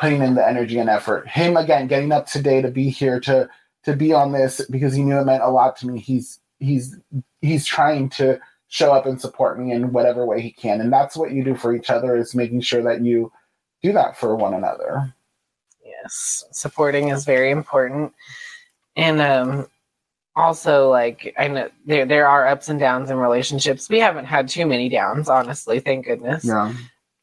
putting in the energy and effort. Him again getting up today to be here to to be on this because he knew it meant a lot to me. He's he's he's trying to show up and support me in whatever way he can, and that's what you do for each other is making sure that you do that for one another. Yes, supporting is very important, and um, also like I know there there are ups and downs in relationships. We haven't had too many downs, honestly. Thank goodness. Yeah.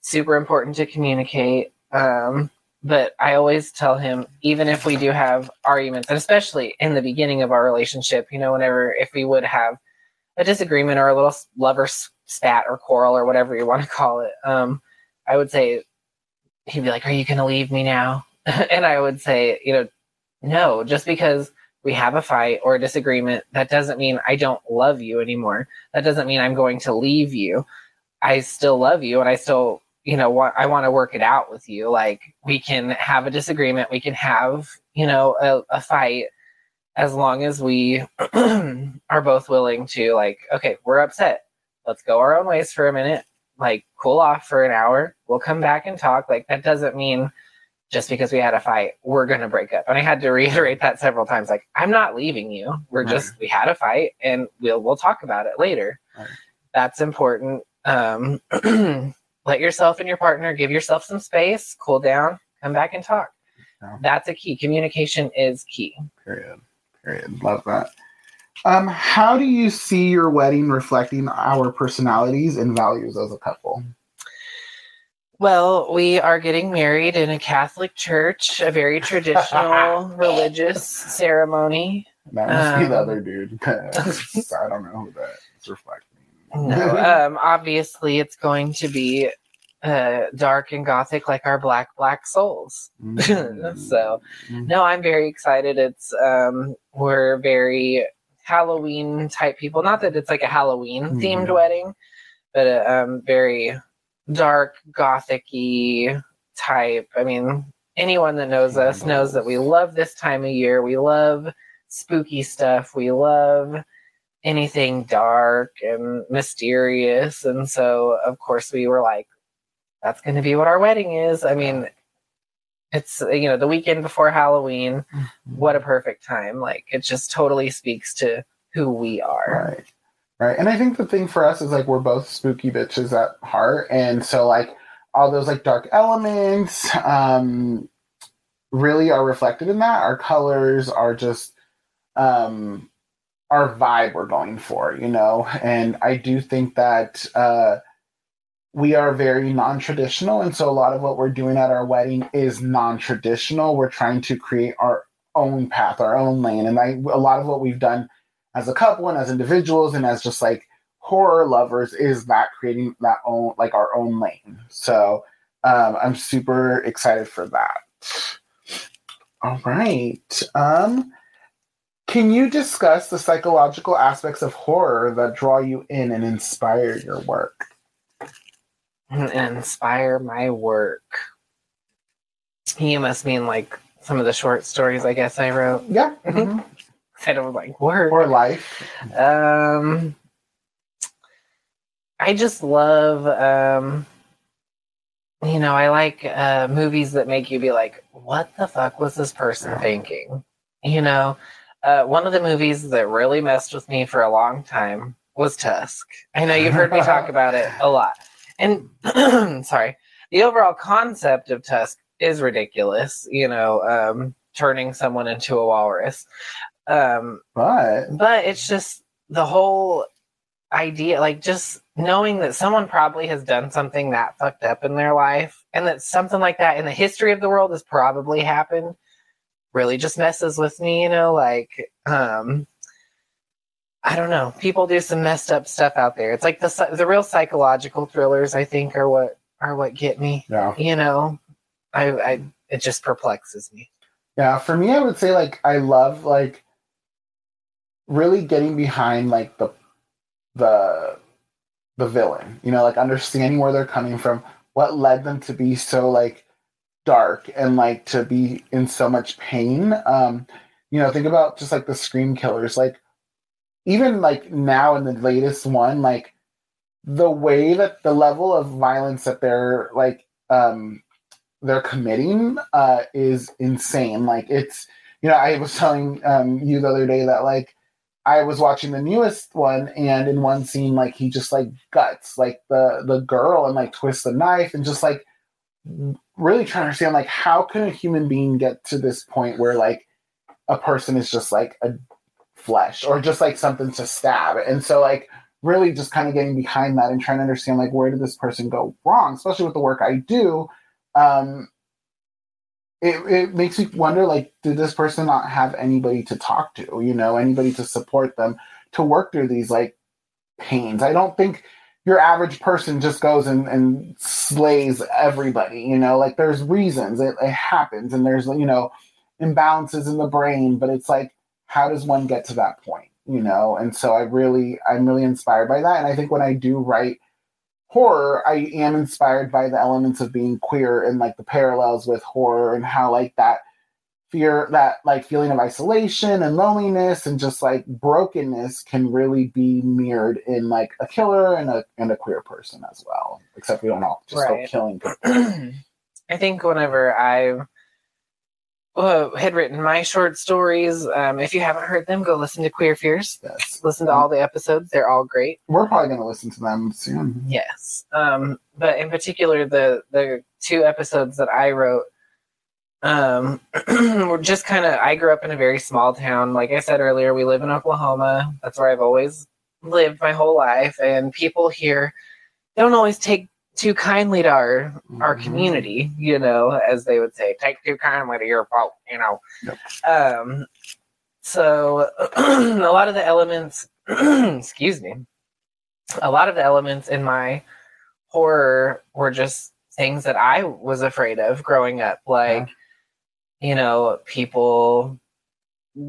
Super important to communicate. Um, but I always tell him, even if we do have arguments, and especially in the beginning of our relationship, you know, whenever if we would have a disagreement or a little lover spat or quarrel or whatever you want to call it, um, I would say he'd be like, "Are you going to leave me now?" and I would say, you know, no, just because we have a fight or a disagreement, that doesn't mean I don't love you anymore. That doesn't mean I'm going to leave you. I still love you and I still, you know what i want to work it out with you. Like we can have a disagreement. We can have you know a, a fight as long as we are both willing to like okay we're upset. Let's go our own ways for a minute. Like cool off for an hour. We'll come back and talk. Like that doesn't mean just because we had a fight we're going to break up and i had to reiterate that several times like i'm not leaving you we're Right. just we had a fight and we'll we'll talk about it later Right. that's important um let yourself and your partner give yourself some space cool down come back and talk Yeah. that's a key communication is key Period. Period. Love that. Um, how do you see your wedding reflecting our personalities and values as a couple? Well, we are getting married in a Catholic church, a very traditional religious ceremony. That must be the Um, other dude. I don't know who that is reflecting. No, um, obviously, it's going to be uh, dark and gothic like our black, black souls. Mm. So, no, I'm very excited. It's um, we're very Halloween type people. Not that it's like a Halloween themed Mhm. wedding, but uh, um, very dark, gothic-y type. I mean, anyone that knows us knows that we love this time of year. We love spooky stuff. We love anything dark and mysterious. And so, of course, we were like, that's going to be what our wedding is. I mean, it's, you know, the weekend before Halloween. Mm-hmm. What a perfect time. Like, it just totally speaks to who we are. Right. Right. And I think the thing for us is like we're both spooky bitches at heart. And so like all those like dark elements um really are reflected in that. Our colors are just um our vibe we're going for, you know. And I do think that uh we are very non-traditional and so a lot of what we're doing at our wedding is non-traditional. We're trying to create our own path, our own lane. And I a lot of what we've done as a couple and as individuals and as just like horror lovers is that creating that own like our own lane so um i'm super excited for that all right um can you discuss the psychological aspects of horror that draw you in and inspire your work And inspire my work. You must mean like some of the short stories I guess I wrote. yeah Mhm. I don't like work. or life Um, I just love, um, you know, I like uh, movies that make you be like, what the fuck was this person thinking? You know, uh, one of the movies that really messed with me for a long time was Tusk. I know you've heard me talk about it a lot. And sorry, the overall concept of Tusk is ridiculous, you know, um, turning someone into a walrus. Um, but but it's just the whole idea like just knowing that someone probably has done something that fucked up in their life and that something like that in the history of the world has probably happened really just messes with me you know like um i don't know. People do some messed up stuff out there. It's like the the real psychological thrillers i think are what are what get me yeah. you know? I i it just perplexes me. Yeah, for me, I would say like I love like really getting behind like the the the villain. You know, like understanding where they're coming from, what led them to be so like dark and like to be in so much pain. Um, you know, think about just like the scream killers. Like even like now in the latest one, like the way that the level of violence that they're like um they're committing uh, is insane. Like it's, you know, I was telling um, you the other day that like I was watching the newest one, and in one scene, like he just like guts like the the girl and like twists the knife and just like really trying to understand like how can a human being get to this point where like a person is just like a flesh or just like something to stab, and so like really just kind of getting behind that and trying to understand like where did this person go wrong, especially with the work I do um it, it makes me wonder like did this person not have anybody to talk to you know anybody to support them to work through these like pains? I don't think your average person just goes and, and slays everybody you know? Like there's reasons. It, it happens and there's you know imbalances in the brain but it's like how does one get to that point you know? And so i really i'm really inspired by that. And i think when i do write horror, I am inspired by the elements of being queer and like the parallels with horror and how like that fear, that like feeling of isolation and loneliness and just like brokenness can really be mirrored in like a killer and a and a queer person as well. Except we don't all just Right. go killing people. I think whenever I uh, had written my short stories, um, if you haven't heard them, go listen to Queer Fears. Yes. Listen to all the episodes; they're all great. We're probably gonna listen to them soon. Yes, um, but in particular, the the two episodes that I wrote um, were just kind of. I grew up in a very small town. Like I said earlier, we live in Oklahoma. That's where I've always lived my whole life, and people here don't always take too kindly to our our Mhm. community. You know, as they would say, take too kindly to your fault. You know. Yep. Um, so a lot of the elements, excuse me, a lot of the elements in my horror were just things that I was afraid of growing up, like you know, people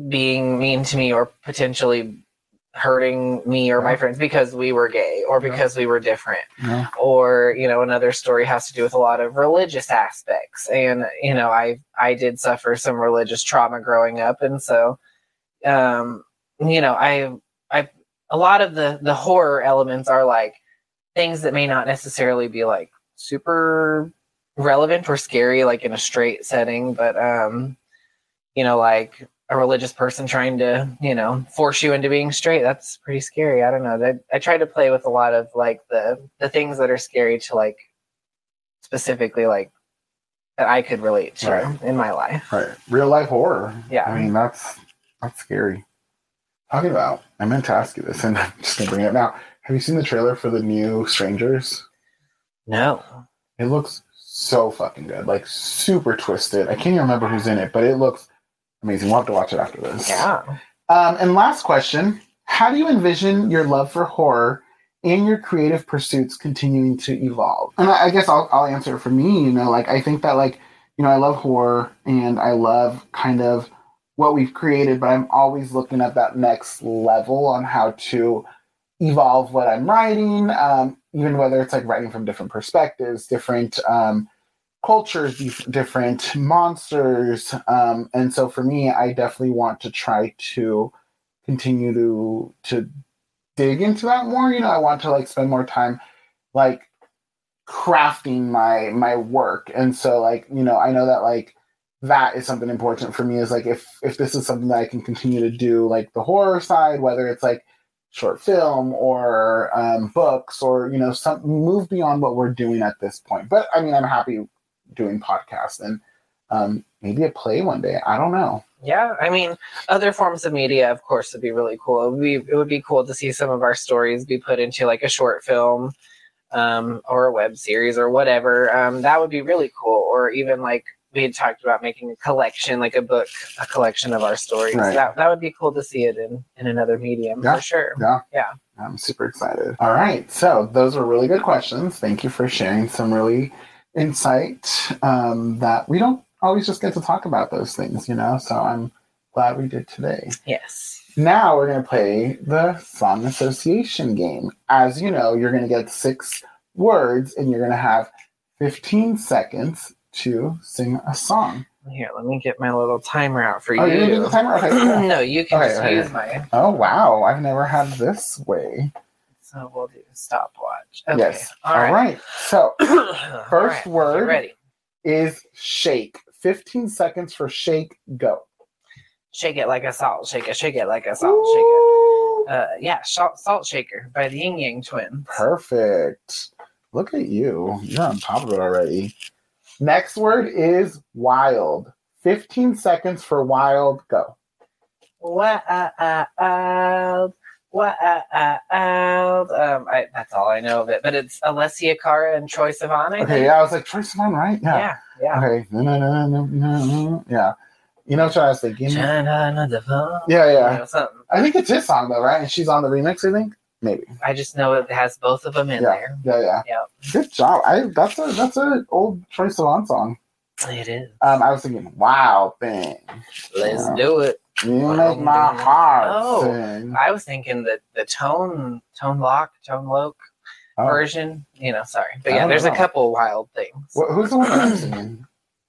being mean to me or potentially hurting me or my friends because we were gay or because we were different. Yeah. or you know another story has to do with a lot of religious aspects. And you know i i did suffer some religious trauma growing up. And so um you know i i a lot of the the horror elements are like things that may not necessarily be like super relevant or scary like in a straight setting. But um you know like a religious person trying to you know force you into being straight that's pretty scary i don't know that i try to play with a lot of like the the things that are scary to like specifically like that i could relate to Right. in my life Right. Real life horror. Yeah. I mean, that's that's scary. Talking about, I meant to ask you this, and I'm just gonna bring it up now. Have you seen the trailer for the new Strangers? no It looks so fucking good, like super twisted. I can't even remember who's in it, but it looks amazing. We'll have to watch it after this. yeah Um, and last question: How do you envision your love for horror and your creative pursuits continuing to evolve? And I, I guess I'll, I'll answer for me. You know, like I think that like you know I love horror and I love kind of what we've created, but I'm always looking at that next level on how to evolve what I'm writing. Um, even whether it's like writing from different perspectives, different um, cultures, dif- different monsters. Um, and so for me, I definitely want to try to continue to to dig into that more. You know, I want to like spend more time like crafting my my work. And so like, you know, I know that like that is something important for me is like if if this is something that I can continue to do like the horror side, whether it's like short film or um, books or you know some move beyond what we're doing at this point. But I mean, I'm happy doing podcasts and um, maybe a play one day. I don't know. Yeah, I mean, other forms of media, of course, would be really cool. It would be, it would be cool to see some of our stories be put into like a short film um, or a web series or whatever. Um, that would be really cool. Or even like we had talked about making a collection, like a book, a collection of our stories. Right. That that would be cool to see it in in another medium Yeah. for sure. Yeah. Yeah. I'm super excited. All right. So those were really good questions. Thank you for sharing some really insight um, that we don't always just get to talk about those things, you know? So I'm glad we did today. Yes. Now we're going to play the song association game. As you know, you're going to get six words and you're going to have 15 seconds to sing a song. Here, let me get my little timer out for Oh, you. you're do the timer? Okay, no, you can Okay, just okay. use my. Oh, wow. I've never had this way. So we'll do stopwatch. Okay. Yes. All right. All right. So First First word. Ready. is shake. 15 seconds for shake, go. Shake it like a salt shaker. Shake it like a salt shaker. Ooh, Uh, yeah, salt, salt shaker by the Ying Yang Twins. Perfect. Look at you. You're on top of it already. Next word is wild. 15 seconds for wild, go. Uh, what uh, uh, uh, um, I, that's all I know of it. But it's Alessia Cara and Troye Sivan. I Okay, think. yeah, I was like, Troye Sivan, right? Yeah. yeah, yeah. Okay. No, no, no, no, no, no. Yeah. You know what I was thinking? Yeah, China phone. yeah. You know, something. I think it's his song, though, right? And she's on the remix, I think? Maybe. I just know it has both of them in Yeah. there. Yeah, yeah. Yeah. Good job. I that's a that's a old Troye Sivan song. It is. Um, I was thinking, wow, thing. Let's Yeah. do it. You make my heart Oh. sing. I was thinking that the tone, Tone Loc, tone loc, Oh. version. You know, sorry, but yeah, don't there's a know. couple wild things. Wh- who's the one that's singing?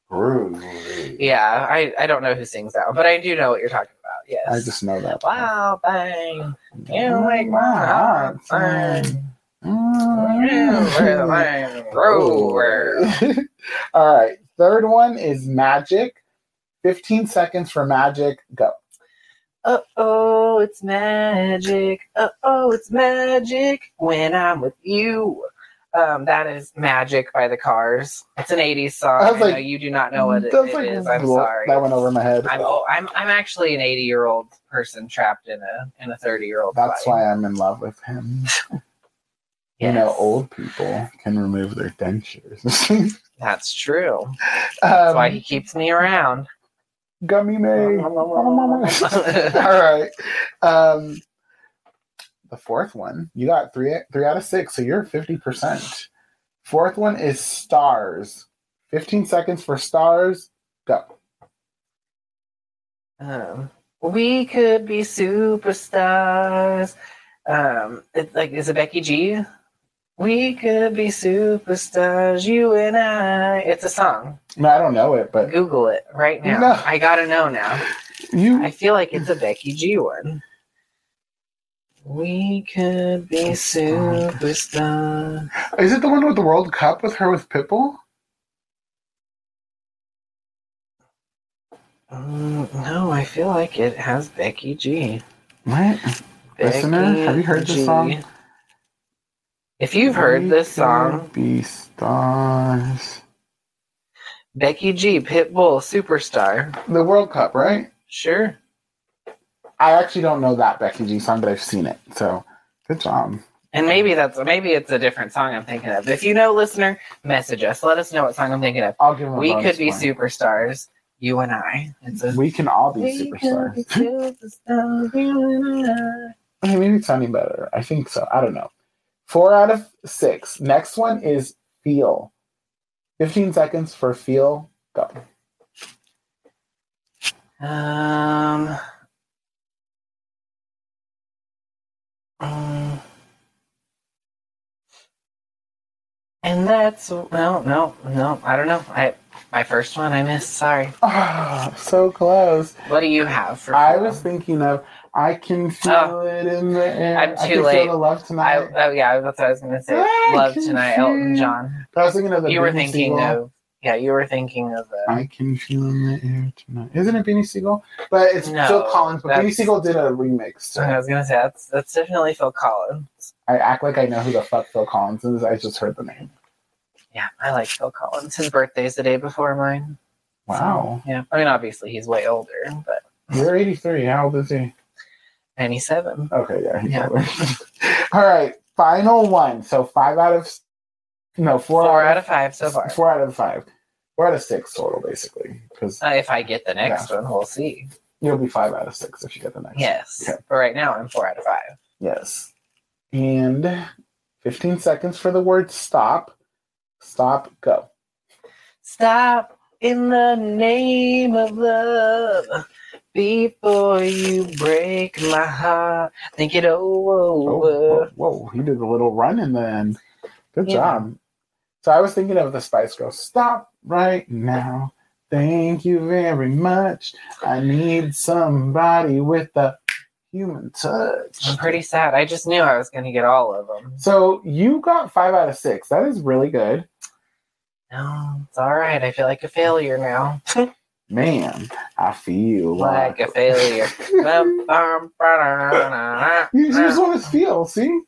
Groovy. Yeah, I I don't know who sings that, one, but I do know what you're talking about. Yes. I just know that. Wow, bang! You make my heart sing. Mm. Grover. All right. Third one is magic. 15 seconds for magic. Go. Uh oh, it's magic. Uh oh, it's magic when I'm with you. Um, that is Magic by the Cars. It's an 80s song. I I know you do not know what it, it like- is. I'm well, sorry. That went over my head. I'm, oh, I'm I'm actually an 80 year old person trapped in a in a 30 year old That's body. why I'm in love with him. You know, old people can remove their dentures. That's true. That's why um, he keeps me around. Gummy May. All right. Um, the fourth one, you got three three out of six, so you're fifty percent. Fourth one is stars. Fifteen seconds for stars. Go. Um, we could be superstars. Um, it's like is it Becky G? We could be superstars, you and I. It's a song. No, I don't know it, but Google it right now. No. I gotta know now. you. I feel like it's a Becky G one. We could be superstars. Is it the one with the World Cup with her with Pitbull? Mm, no, I feel like it has Becky G. What? Listener, Becky have you heard this song? If you've heard this song, Be stars. Becky G, Pitbull, Superstar. The World Cup, right? Sure. I actually don't know that Becky G song, but I've seen it. So good job. And maybe that's maybe it's a different song I'm thinking of. If you know, listener, message us. Let us know what song I'm thinking of. I'll give them. We bonus could be point. superstars, you and I. It's a We can all be We could superstars. be superstars, you and I. Okay, maybe it's sounding better. I think so. I don't know. Four out of six. Next one is feel. 15 seconds for feel. Go. Um. um, and that's no, no, no. I don't know. I my first one I missed. Sorry. Ah, so close. What do you have for? I was thinking of I can feel Oh. it in the air. I'm I too can late. feel the love I, tonight. oh yeah, that's what I was gonna say. I Love tonight, Elton feel- John. I was thinking of the You were Beanie thinking Sigel. of yeah. You were thinking of uh, I can feel in the air tonight. Isn't it Beanie Sigel? But it's No, Phil Collins. But Beanie Sigel did a remix. I was gonna say that's that's definitely Phil Collins. I act like I know who the fuck Phil Collins is. I just heard the name. Yeah, I like Phil Collins. His birthday's the day before mine. Wow. So, yeah, I mean obviously he's way older, but You're 83. How old is he? Ninety seven. Okay, yeah. Yeah. All right. Final one. So five out of no four, Four, out of five so far. Four out of five. Four out of six total, basically, because Uh, if I get the next one, we'll see. you'll be five out of six if you get the next. Yes, Okay. but right now I'm four out of five. Yes. And 15 seconds for the word stop. Stop. Go. Stop in the name of love before you break my heart. Think it Oh, over. whoa, whoa, he did a little run in the end. Good Yeah. job. So I was thinking of the Spice Girls. Stop right now. Thank you very much. I need somebody with a human touch. I'm pretty sad. I just knew I was going to get all of them. So you got five out of six. That is really good. No, it's all right. I feel like a failure now. Man, I feel like a failure. You just want to feel, see?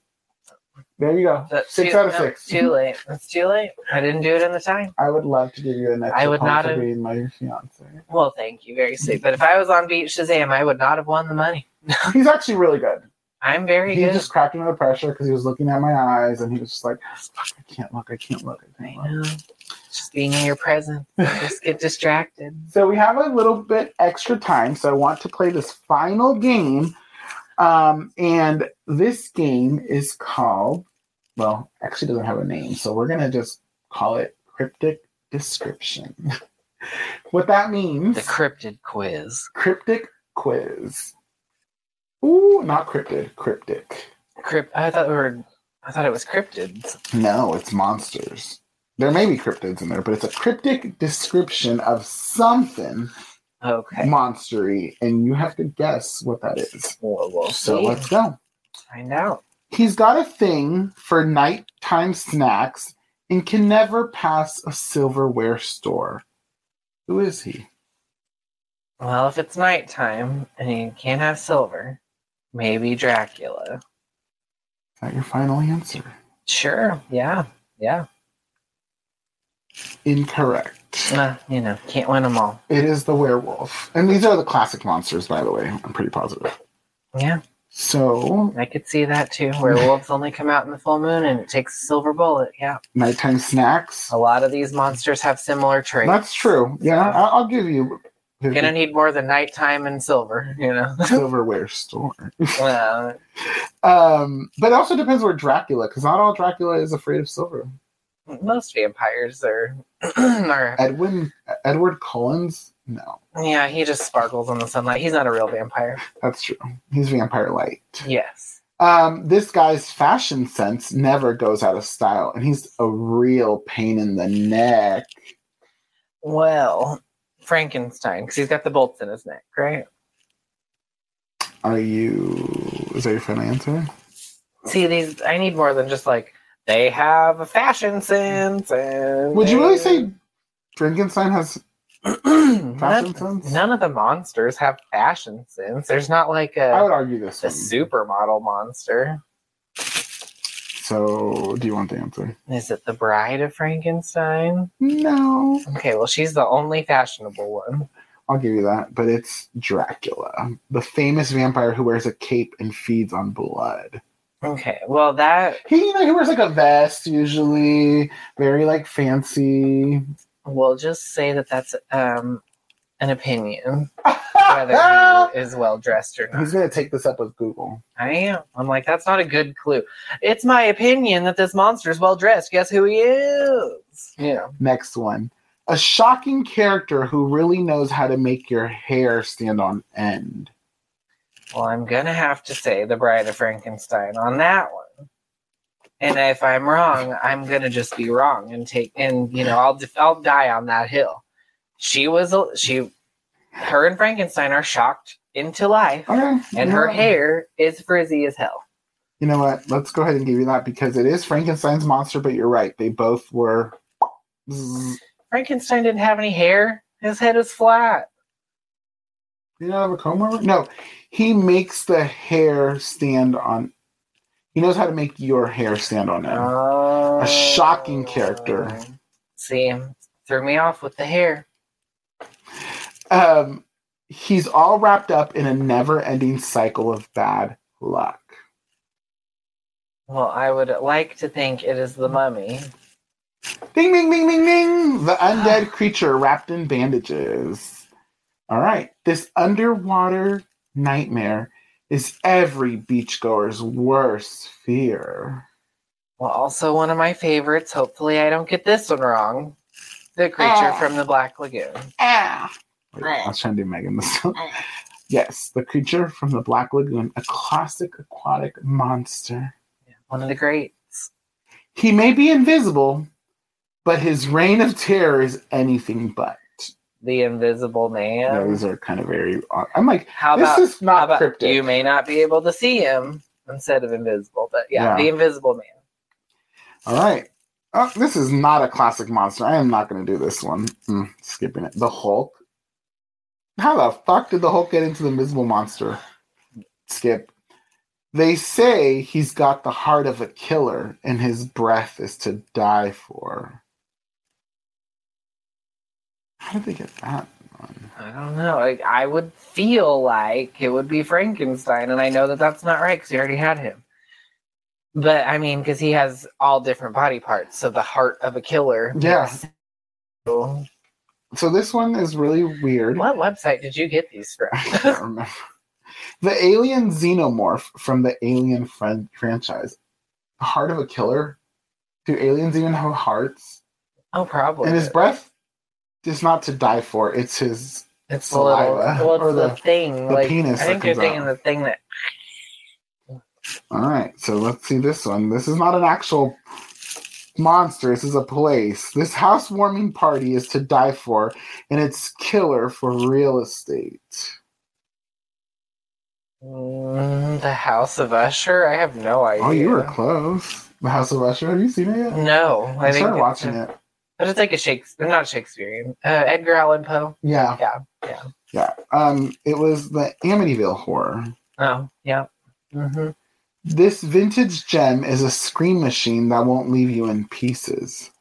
There you go. That's Six too, out of no, six. Too mm-hmm. late. It's too late. I didn't do it in the time. I would love to give you an extra I would not have- being my fiance. Well, thank you. Very sweet. But if I was on Beat Shazam, I would not have won the money. He's actually really good. I'm very he good. just cracked under the pressure because he was looking at my eyes and he was just like, I can't look, I can't look, I I can't look. know. Just being in your presence. Just get distracted. So we have a little bit extra time, so I want to play this final game. Um, and this game is called, well, actually doesn't have a name, so we're gonna just call it Cryptic Description. what that means The cryptid quiz. cryptic quiz. Ooh, not cryptid, cryptic. Crypt. I thought we were I thought it was cryptids. No, it's monsters. There may be cryptids in there, but it's a cryptic description of something Okay. monstery, and you have to guess what that is. Well, we'll So let's go. I know. He's got a thing for nighttime snacks and can never pass a silverware store. Who is he? Well, if it's nighttime and he can't have silver, maybe Dracula. Is that your final answer? Sure. Yeah. Yeah. Incorrect. Uh, you know, can't win them all. It is the werewolf. And these are the classic monsters, by the way. I'm pretty positive. Yeah, So, I could see that too. Werewolves only come out in the full moon and it takes a silver bullet. Yeah. nighttime snacks. A lot of these monsters have similar traits. That's true. Yeah, I- I'll give you You're gonna need more than nighttime and silver, you know. silverware store. well, Um, but it also depends where Dracula, because not all Dracula is afraid of silver. Most vampires are are Edwin Edward Collins, no, yeah, he just sparkles in the sunlight. He's not a real vampire. that's true. He's vampire light. Yes. Um, this guy's fashion sense never goes out of style, and he's a real pain in the neck. Well, Frankenstein, because he's got the bolts in his neck, right? Are you? Is that your final answer? See, these I need more than just like they have a fashion sense and Would you really say Frankenstein has fashion none, sense? none of the monsters have fashion sense. There's not like I a would argue this a one. supermodel monster. So, do you want the answer? Is it the Bride of Frankenstein? No, Okay, well she's the only fashionable one. I'll give you that. But it's Dracula, the famous vampire who wears a cape and feeds on blood. Okay, well that He, you know, he wears like a vest usually, very like fancy. we'll just say that that's um an opinion whether he is well dressed or not. He's gonna take this up with Google. I am. I'm like, that's not a good clue. It's my opinion that this monster is well dressed. Guess who he is? Yeah. Next one. A shocking character who really knows how to make your hair stand on end. Well, I'm gonna have to say the Bride of Frankenstein on that one. And if I'm wrong, I'm gonna just be wrong and take and you know I'll I'll die on that hill. She was a- she, her and Frankenstein are shocked into life, oh, Okay. and her what? hair is frizzy as hell. You know what? Let's go ahead and give you that because it is Frankenstein's monster, but you're right. They both were. Frankenstein didn't have any hair. His head is flat. Did he not have a comb over? No. He makes the hair stand on. He knows how to make your hair stand on end. Oh. A shocking character. See, him. threw me off with the hair. Um, he's all wrapped up in a never-ending cycle of bad luck. Well, I would like to think it is the mummy. Ding, ding, ding, ding, ding! The undead creature wrapped in bandages. All right, this underwater nightmare is every beachgoer's worst fear. Well, also one of my favorites. Hopefully, I don't get this one wrong. The creature Ah. from the Black Lagoon. Ah! Wait, I was trying to do Megan this one. Yes, the creature from the Black Lagoon, a classic aquatic monster. One of the greats. He may be invisible, but his reign of terror is anything but. The Invisible Man. Those are kind of very. I'm like, How this about, is not cryptic. you may not be able to see him instead of invisible, but yeah, Yeah. the Invisible Man. All right. Oh, this is not a classic monster. I am not going to do this one. Mm, skipping it. The Hulk. How the fuck did the Hulk get into the invisible monster? Skip. They say he's got the heart of a killer and his breath is to die for. How did they get that one? I don't know. I, I would feel like it would be Frankenstein, and I know that that's not right because you already had him. But I mean, because he has all different body parts, so the heart of a killer. Yeah. So, So this one is really weird. what website did you get these from? I can't remember. The alien xenomorph from the Alien fran- franchise. The heart of a killer. Do aliens even have hearts? oh, probably. And his breath is not to die for. It's his. it's the little, saliva, well, it's or the, the- thing. the like, penis I think you're thinking out. the thing that. All right, so let's see this one. This is not an actual monster. This is a place. This housewarming party is to die for, and it's killer for real estate. Mm, the House of Usher? I have no idea. Oh, you were close. The House of Usher. Have you seen it yet? No, I, I started watching it. But it's like a Shakespeare, not Shakespearean. Uh, Edgar Allan Poe. Yeah, Yeah, yeah. yeah. Um, it was the Amityville horror. Oh, yeah. hmm This vintage gem is a scream machine that won't leave you in pieces.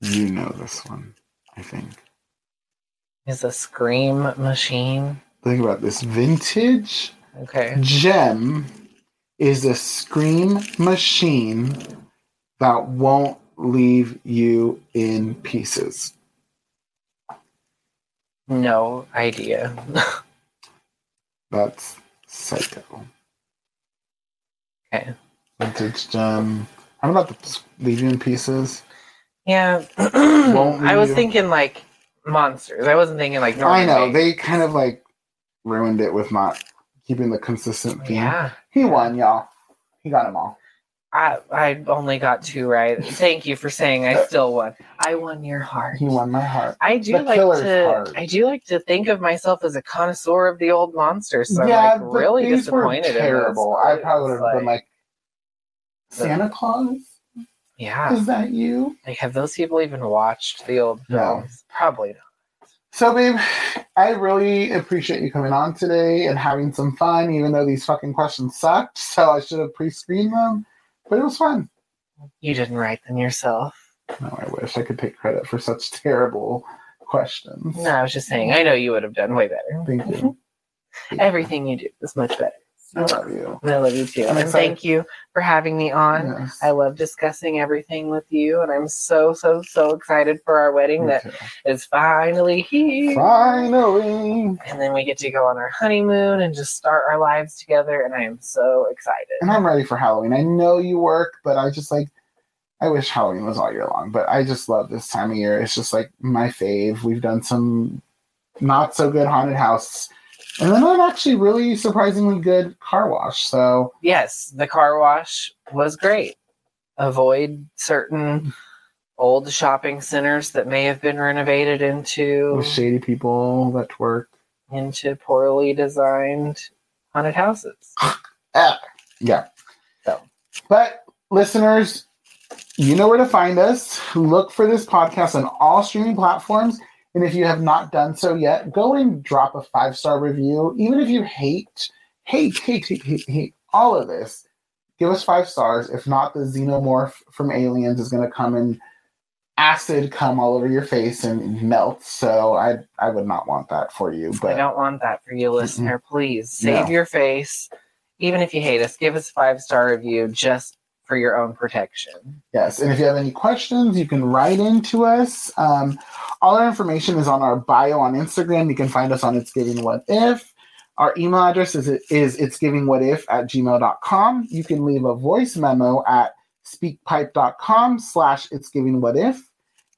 You know this one, I think. Is a scream machine. Think about this. Vintage Okay. gem is a scream machine that won't leave you in pieces. No idea. That's psycho. okay. Vintage gem. How about the leave you in pieces? Yeah. I was you- thinking like monsters. I wasn't thinking like I know Norman they kind of like ruined it with not keeping the consistent theme. Yeah. He won, y'all. He got them all. I I only got two right. Thank you for saying I still won. I won your heart. He won my heart. I do The like to. heart. I do like to think of myself as a connoisseur of the old monsters. So yeah, I'm like really disappointed. in terrible. I probably would have been like, Santa Claus. yeah. Is that you? Like, have those people even watched the old No. films? Probably not. So, babe, I really appreciate you coming on today and having some fun, even though these fucking questions sucked. So I should have pre-screened them, but it was fun. You didn't write them yourself. No, I wish I could take credit for such terrible questions. No, I was just saying. I know you would have done way better. Thank you. Everything you do is much better. I love you. I love you too. And thank you for having me on. Yes. I love discussing everything with you, and I'm so, so, so excited for our wedding Me that is finally here. Finally. And then we get to go on our honeymoon and just start our lives together, and I am so excited. And I'm ready for Halloween. I know you work, but I just like, I wish Halloween was all year long, but I just love this time of year. It's just like my fave. We've done some not so good haunted house, and then an actually really surprisingly good car wash. So, Yes, the car wash was great. Avoid certain old shopping centers that may have been renovated into with shady people that work. into poorly designed haunted houses. Ah, yeah. So. But listeners, you know where to find us. Look for this podcast on all streaming platforms. And if you have not done so yet, go and drop a five star review. Even if you hate, hate, hate, hate, hate, hate all of this, give us five stars. If not, the xenomorph from Aliens is going to come and acid come all over your face and melt. So I, I would not want that for you. But I don't want that for you, listener. Please save No. your face. Even if you hate us, give us a five star review just for your own protection. Yes, and if you have any questions, you can write into us. Um, all our information is on our bio on Instagram. You can find us on It's Giving What If. Our email address is, is it's giving what if at gmail.com. You can leave a voice memo at speakpipe.com slash it's giving what if.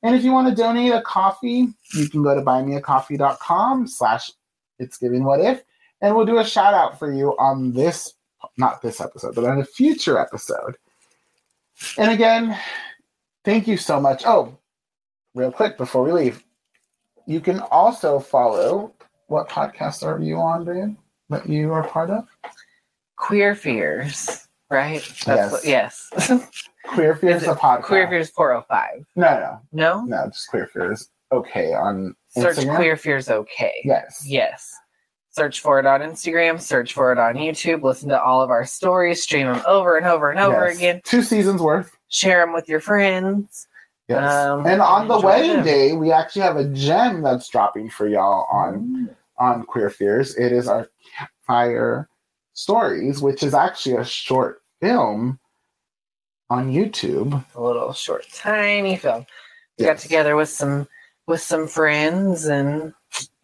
And if you want to donate a coffee, you can go to buymeacoffee.com slash it's giving what if. And we'll do a shout out for you on this, not this episode, but on a future episode. And again, thank you so much. Oh, real quick before we leave, you can also follow what podcast are you on, Dan? That you are part of? Queer Fears, right? Yes. what- yes. Queer Fears, Is the podcast. Queer Fears 405. No, no, No? no, just Queer Fears. Okay, on Search Instagram? Queer Fears okay. Yes. Yes. Search for it on Instagram, search for it on YouTube, listen to all of our stories, stream them over and over and over Yes. again, Two seasons worth. share them with your friends. Yes. Um, and on the wedding them. day, we actually have a gem that's dropping for y'all on on Queer Fears. It is our Campfire Stories, which is actually a short film on YouTube. a little short, tiny film. We got together with some with some friends, and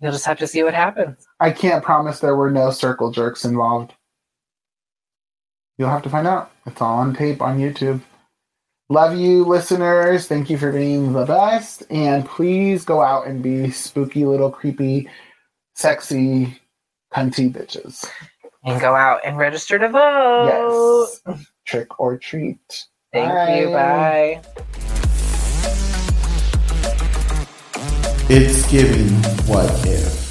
you'll just have to see what happens. I can't promise there were no circle jerks involved. You'll have to find out. It's all on tape on YouTube. Love you, listeners. Thank you for being the best. And please go out and be spooky, little, creepy, sexy, cunty bitches. And go out and register to vote. Yes. Trick or treat. Thank you. Bye. It's giving what if.